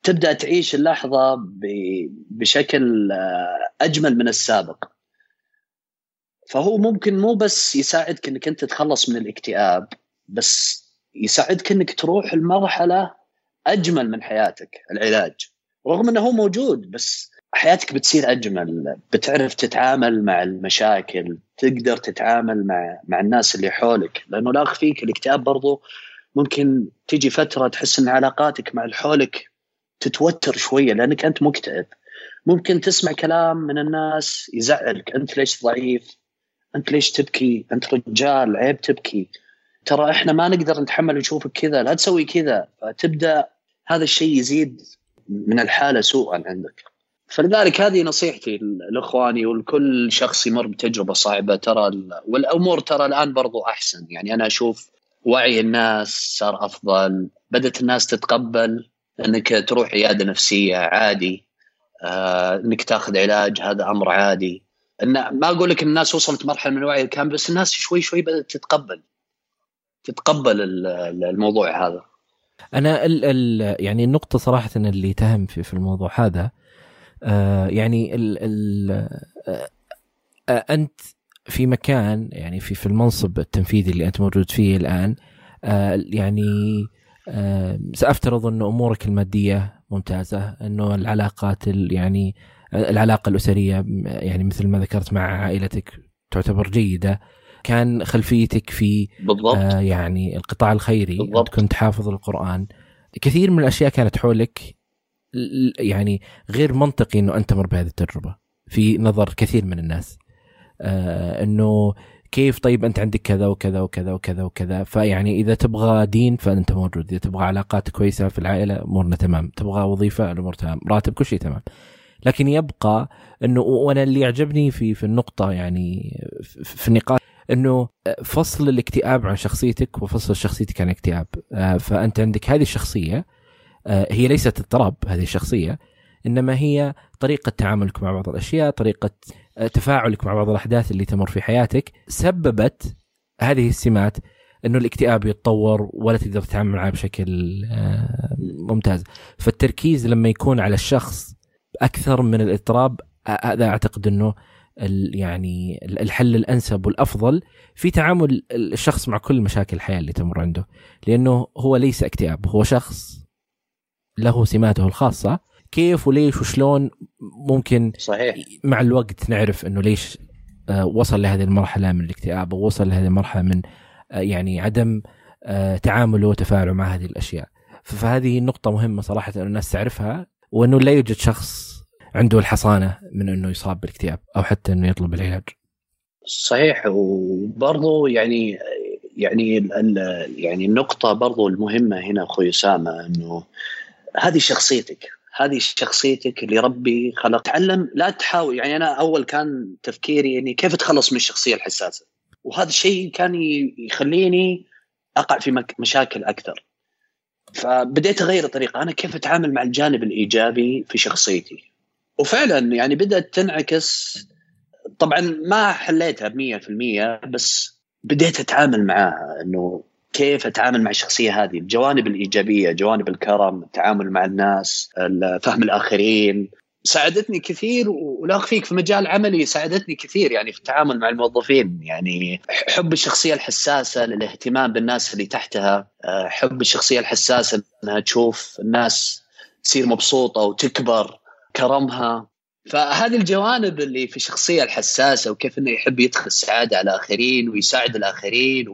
تبدأ تعيش اللحظة بشكل آه، أجمل من السابق. فهو ممكن مو بس يساعدك إنك أنت تتخلص من الاكتئاب بس يساعدك إنك تروح المرحله أجمل من حياتك العلاج. رغم إنه هو موجود بس حياتك بتصير أجمل بتعرف تتعامل مع المشاكل تقدر تتعامل مع مع الناس اللي حولك. لأنه لا أخفيك الاكتئاب برضو ممكن تيجي فترة تحس إن علاقاتك مع اللي حولك تتوتر شوية لأنك أنت مكتئب. ممكن تسمع كلام من الناس يزعلك أنت ليش ضعيف؟ أنت ليش تبكي؟ أنت رجال عيب تبكي. ترى إحنا ما نقدر نتحمل نشوفك كذا لا تسوي كذا. فتبدأ هذا الشيء يزيد من الحالة سوءا عندك. فلذلك هذه نصيحتي لاخواني ولكل شخص يمر بتجربة صعبة ترى والأمور ترى الآن برضو أحسن. يعني أنا أشوف وعي الناس صار أفضل بدأت الناس تتقبل إنك تروح عيادة نفسية عادي آه إنك تاخذ علاج هذا أمر عادي. إن ما أقول لك الناس وصلت مرحلة من الوعي الكامل بس الناس شوي شوي بدأت تتقبل تتقبل الموضوع هذا. أنا ال ال يعني النقطة صراحة اللي تهم في, في الموضوع هذا يعني ال ال آه آه أنت في مكان يعني في في المنصب التنفيذي اللي أنت موجود فيه الآن آه يعني سأفترض انه أمورك المادية ممتازة انه العلاقات يعني العلاقة الأسرية يعني مثل ما ذكرت مع عائلتك تعتبر جيدة كان خلفيتك في بالضبط. آه يعني القطاع الخيري بالضبط. كنت حافظ القرآن كثير من الأشياء كانت حولك يعني غير منطقي إنه أنت تمر بهذه التجربة. في نظر كثير من الناس. آه إنه كيف طيب أنت عندك كذا وكذا وكذا وكذا وكذا. فيعني إذا تبغى دين فأنت موجود. إذا تبغى علاقات كويسة في العائلة أمورنا تمام. تبغى وظيفة الأمور تمام. راتب كل شيء تمام. لكن يبقى إنه وأنا اللي يعجبني في في النقطة يعني في النقاش إنه فصل الاكتئاب عن شخصيتك وفصل شخصيتك عن الاكتئاب. آه، فأنت عندك هذه الشخصية هي ليست اضطراب هذه الشخصية إنما هي طريقة تعاملك مع بعض الأشياء طريقة آه، تفاعلك مع بعض الأحداث اللي تمر في حياتك سببت هذه السمات إنه الاكتئاب يتطور ولا تقدر تتعامل معه بشكل ممتاز. فالتركيز لما يكون على الشخص أكثر من الاضطراب هذا أعتقد إنه يعني الحل الأنسب والأفضل في تعامل الشخص مع كل مشاكل الحياة اللي تمر عنده. لأنه هو ليس اكتئاب هو شخص له سماته الخاصة. كيف وليش وشلون ممكن صحيح. مع الوقت نعرف إنه ليش آه، وصل لهذه المرحلة من الاكتئاب أو وصل لهذه المرحلة من آه، يعني عدم آه، تعامله وتفاعله مع هذه الأشياء. فهذه نقطة مهمة صراحة إنه الناس تعرفها وإنه لا يوجد شخص عنده الحصانة من إنه يصاب بالاكتئاب أو حتى إنه يطلب العلاج. صحيح. وبرضه يعني يعني يعني النقطة برضه المهمة هنا أخوي أسامة إنه هذه شخصيتك هذه شخصيتك اللي ربي خلق. تعلم لا تحاول يعني أنا أول كان تفكيري إني كيف اتخلص من الشخصية الحساسة. وهذا الشيء كان يخليني أقع في مشاكل أكثر. فبديت أغير الطريقة. أنا كيف أتعامل مع الجانب الإيجابي في شخصيتي؟ وفعلا يعني بدأت تنعكس. طبعا ما حليتها ب 100% بس بديت أتعامل معاها إنه كيف أتعامل مع الشخصية هذه؟ الجوانب الإيجابية جوانب الكرم التعامل مع الناس فهم الآخرين. ساعدتني كثير ولا أخفيك في مجال عملي ساعدتني كثير يعني في التعامل مع الموظفين. يعني حب الشخصية الحساسة للاهتمام بالناس اللي تحتها. حب الشخصية الحساسة إنها تشوف الناس تصير مبسوطة وتكبر كرمها. فهذه الجوانب اللي في الشخصية الحساسة وكيف إنه يحب يدخل السعادة على الآخرين ويساعد الآخرين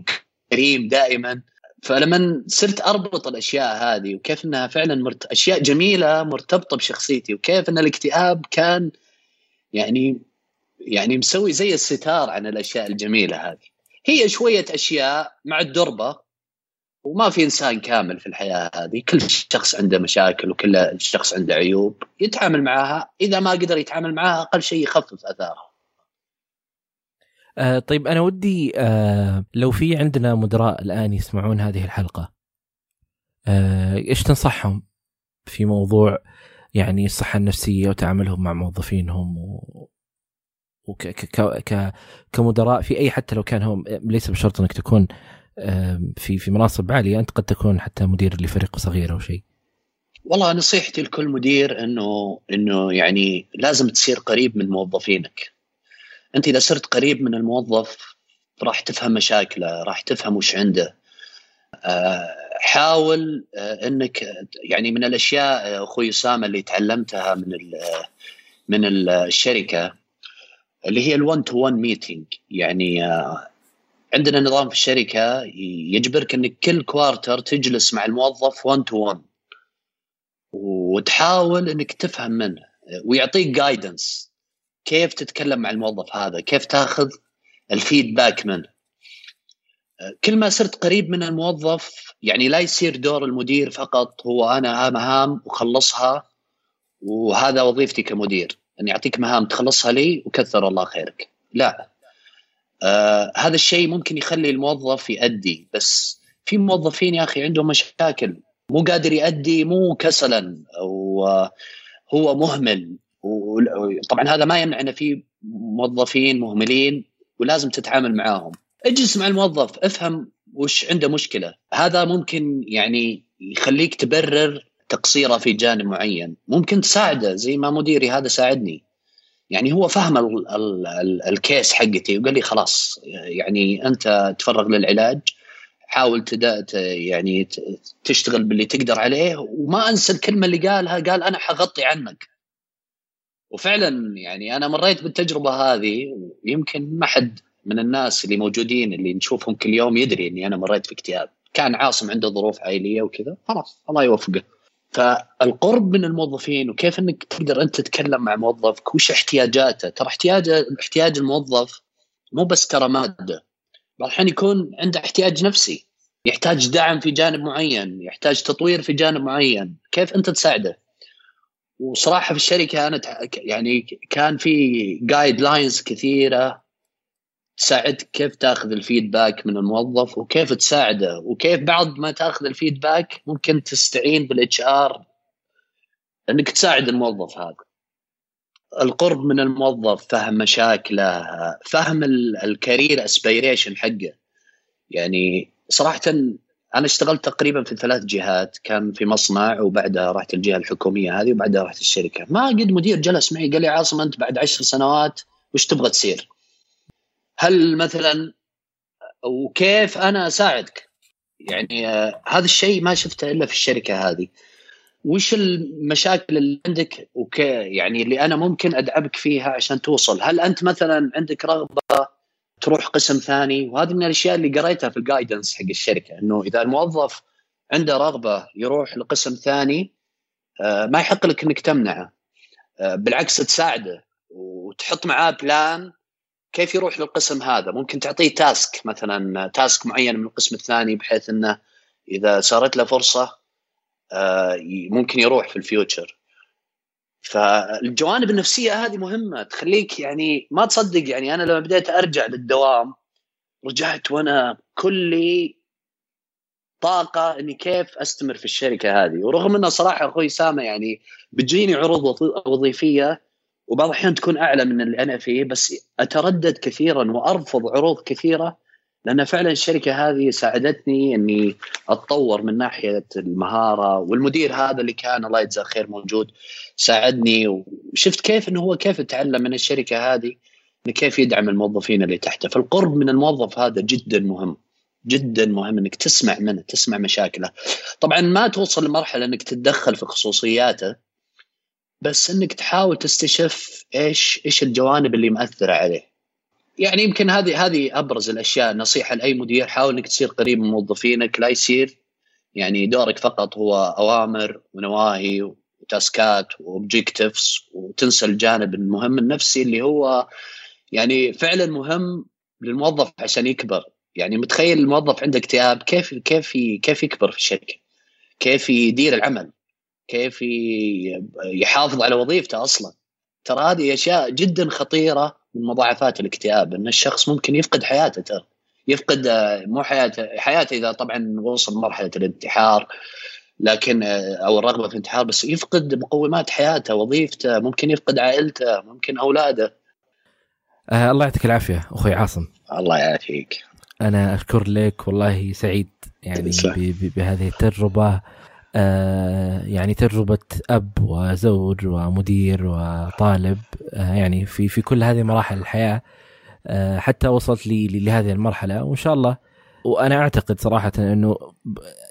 وكريم دائما. فلما صرت أربط الأشياء هذه وكيف إنها فعلا مرت... أشياء جميلة مرتبطة بشخصيتي وكيف إن الاكتئاب كان يعني يعني مسوي زي الستار عن الأشياء الجميلة هذه. هي شوية أشياء مع الدربة وما في إنسان كامل في الحياة هذه. كل شخص عنده مشاكل وكل شخص عنده عيوب يتعامل معها. إذا ما قدر يتعامل معها أقل شيء يخفف اثارها آه طيب أنا ودي آه لو في عندنا مدراء الآن يسمعون هذه الحلقة آه إيش تنصحهم في موضوع يعني الصحة النفسية وتعاملهم مع موظفينهم و... وك ك ك كمدراء في أي حتى لو كان هم ليس بشرط أنك تكون في في مناصب عالية أنت قد تكون حتى مدير لفريق صغير أو شيء. والله نصيحتي لكل مدير إنه إنه يعني لازم تصير قريب من موظفينك. أنت إذا صرت قريب من الموظف راح تفهم مشاكله راح تفهم وش عنده. آه، حاول آه، إنك يعني من الأشياء أخوي أسامة اللي تعلمتها من من الشركة اللي هي ال 1 to 1 meeting يعني آه، عندنا نظام في الشركة يجبرك إنك كل quarter تجلس مع الموظف 1 to 1 وتحاول إنك تفهم منه ويعطيك guidance كيف تتكلم مع الموظف هذا؟ كيف تاخذ ال feedback منه؟ كل ما صرت قريب من الموظف يعني لا يصير دور المدير فقط هو أنا مهام وخلصها وهذا وظيفتي كمدير اني اعطيك مهام تخلصها لي وكثر الله خيرك. لا. آه هذا الشيء ممكن يخلي الموظف يأدي بس في موظفين يا أخي عندهم مشاكل مو قادر يأدي مو كسلا أو هو مهمل. وطبعا هذا ما يمنع ان في موظفين مهملين ولازم تتعامل معاهم. اجلس مع الموظف افهم وش عنده مشكلة. هذا ممكن يعني يخليك تبرر تقصيره في جانب معين. ممكن تساعده زي ما مديري هذا ساعدني. يعني هو فهم ال ال ال الكيس حقتي وقال لي خلاص يعني أنت تفرغ للعلاج حاول تدا يعني تشتغل باللي تقدر عليه. وما أنسى الكلمة اللي قالها قال أنا حغطي عنك. وفعلا يعني أنا مريت بالتجربة هذه ويمكن ما حد من الناس اللي موجودين اللي نشوفهم كل يوم يدري إني أنا مريت في اكتئاب كان عاصم عنده ظروف عائلية وكذا خلاص الله يوفقه. فالقرب من الموظفين وكيف إنك تقدر أنت تتكلم مع موظفك وش احتياجاته؟ ترى احتياج احتياج الموظف مو بس ترى مادة. بعض الحين يكون عنده احتياج نفسي. يحتاج دعم في جانب معين يحتاج تطوير في جانب معين. كيف أنت تساعده؟ وصراحة في الشركة أنا يعني كان في guidelines كثيرة تساعدك كيف تاخذ ال feedback من الموظف وكيف تساعده. وكيف بعد ما تاخذ ال feedback ممكن تستعين بال HR انك تساعد الموظف هذا. القرب من الموظف فهم مشاكله فهم ال career aspiration حقه. يعني صراحة أنا اشتغلت تقريبا في ثلاث جهات كان في مصنع وبعدها رحت الجهة الحكومية هذه وبعدها رحت الشركة. ما قد مدير جلس معي قال لي عاصم أنت بعد عشر سنوات وش تبغى تصير؟ هل مثلا وكيف أنا أساعدك؟ يعني آه هذا الشيء ما شفته إلا في الشركة هذه. وش المشاكل اللي عندك وكي يعني اللي أنا ممكن ادعمك فيها عشان توصل؟ هل أنت مثلا عندك رغبة تروح قسم ثاني. وهذه من الأشياء اللي قريتها في ال guidance حق الشركة إنه إذا الموظف عنده رغبة يروح لقسم ثاني آه ما يحق لك إنك تمنعه. آه بالعكس تساعده وتحط معاه plan كيف يروح للقسم هذا. ممكن تعطيه تاسك مثلا تاسك معين من القسم الثاني بحيث إنه إذا صارت له فرصة آه، ممكن يروح في الفيوتشر فالجوانب النفسية هذه مهمة تخليك يعني ما تصدق يعني أنا لما بديت أرجع للدوام رجعت وأنا كلي طاقة إني كيف أستمر في الشركة هذه. ورغم إنه صراحة أخوي سامه يعني بتجيني عروض وظيفية وبعض الأحيان تكون أعلى من اللي أنا فيه بس أتردد كثيرا وأرفض عروض كثيرة لأن فعلا الشركة هذه ساعدتني إني أتطور من ناحية المهارة والمدير هذا اللي كان الله يجزاه خير موجود ساعدني. وشفت كيف إنه هو كيف يتعلم من الشركة هذه إنه كيف يدعم الموظفين اللي تحته. فالقرب من الموظف هذا جدا مهم جدا مهم إنك تسمع منه تسمع مشاكله. طبعا ما توصل لمرحلة إنك تتدخل في خصوصياته بس إنك تحاول تستشف إيش إيش الجوانب اللي مأثرة عليه. يعني يمكن هذه هذه أبرز الأشياء نصيحة لأي مدير حاول إنك تصير قريب من موظفينك لا يصير يعني دورك فقط هو أوامر ونواهي وتاسكات واوبجيكتيفز وتنسى الجانب المهم النفسي اللي هو يعني فعلا مهم للموظف عشان يكبر. يعني متخيل الموظف عنده اكتئاب كيف كيف كيف يكبر في الشركة؟ كيف يدير العمل؟ كيف يحافظ على وظيفته أصلا؟ ترى هذه أشياء جدا خطيرة من مضاعفات الاكتئاب إن الشخص ممكن يفقد حياته ترى. يفقد آه، مو حياته حياته إذا طبعا وصل مرحلة الانتحار لكن آه، أو الرغبه في الانتحار بس يفقد مقومات حياته وظيفته ممكن يفقد عائلته ممكن أولاده. آه الله يعطيك العافية أخوي عاصم. الله يعافيك. أنا أشكر لك والله سعيد يعني بهذه التجربة. آه، يعني تجربة أب وزوج ومدير وطالب آه، يعني في في كل هذه مراحل الحياة آه، حتى وصلت لي لهذه المرحلة. وإن شاء الله وأنا أعتقد صراحة أنه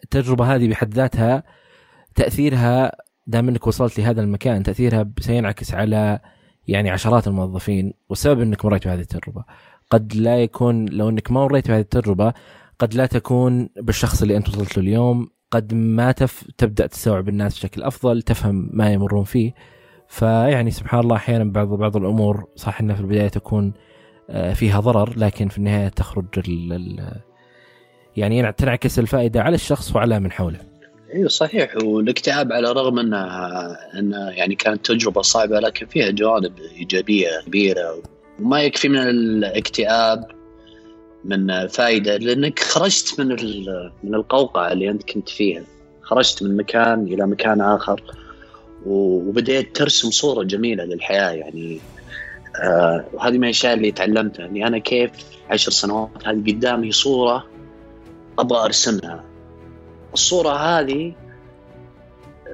التجربة هذه بحد ذاتها تأثيرها دام أنك وصلت لهذا المكان تأثيرها سينعكس على يعني عشرات الموظفين والسبب أنك مريت بهذه التجربة. قد لا يكون لو أنك ما مريت بهذه التجربة قد لا تكون بالشخص اللي أنت وصلت له اليوم قد ما تف تبدأ تستوعب الناس بشكل أفضل تفهم ما يمرون فيه فيعني سبحان الله أحيانا بعض بعض الأمور صح إنها في البداية تكون آه، فيها ضرر لكن في النهاية تخرج ال ال يعني تنعكس الفائدة على الشخص وعلى من حوله. أيوه صحيح والاكتئاب على الرغم إنها انها يعني كانت تجربة صعبة لكن فيها جوانب إيجابية كبيرة وما يكفي من الاكتئاب من فائده لأنك خرجت من من القوقعة اللي أنت كنت فيها. خرجت من مكان إلى مكان آخر وبديت ترسم صورة جميلة للحياة يعني. آه وهذه من الأشياء اللي تعلمتها إني أنا كيف عشر سنوات هذه قدامي صورة أبغى أرسمها. الصورة هذه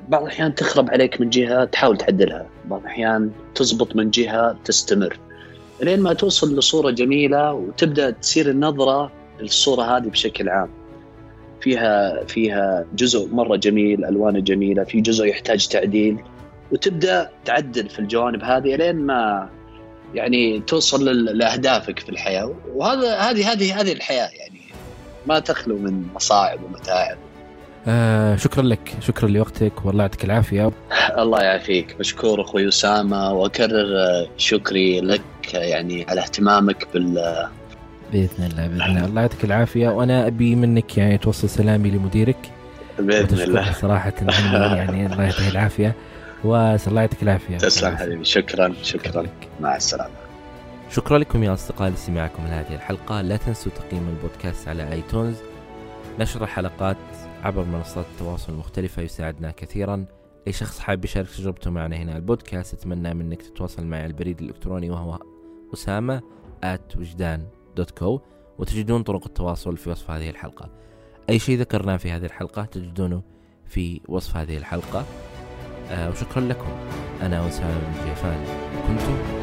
بعض الأحيان تخرب عليك من جهة تحاول تعدلها بعض الأحيان تزبط من جهة تستمر. لين ما توصل لصورة جميلة وتبدأ تصير النظرة للصورة هذه بشكل عام. فيها فيها جزء مرة جميل ألوانه جميلة في جزء يحتاج تعديل. وتبدأ تعدل في الجوانب هذه لين ما يعني توصل لأهدافك في الحياة. وهذا هذه هذه هذه الحياة يعني ما تخلو من مصاعب ومتاعب. آه شكرا لك. شكرا لوقتك. والله يعطيك العافية. الله يعافيك. مشكور أخوي أسامة وأكرر شكري لك يعني على اهتمامك بال بإذن الله بإذن الله. الله يعطيك العافية. وأنا أبي منك يعني توصل سلامي لمديرك. بإذن الله. صراحة يعني <laughs> الله يعطيه العافية. الله يعطيك العافية. تسلم حبيبي. شكرا. شكرا. مع السلامة. شكرا لكم يا أصدقاء لاستماعكم لهذه الحلقة. لا تنسوا تقييم البودكاست على آيتونز. نشر الحلقات عبر منصات التواصل المختلفة يساعدنا كثيرا. أي شخص حاب يشارك تجربته معنا هنا البودكاست أتمنى منك تتواصل معي على البريد الإلكتروني وهو أسامة آت وجدان دوت كو وتجدون طرق التواصل في وصف هذه الحلقة. أي شيء ذكرناه في هذه الحلقة تجدونه في وصف هذه الحلقة. آه وشكرا لكم. أنا أسامة بن جيفان. كنتم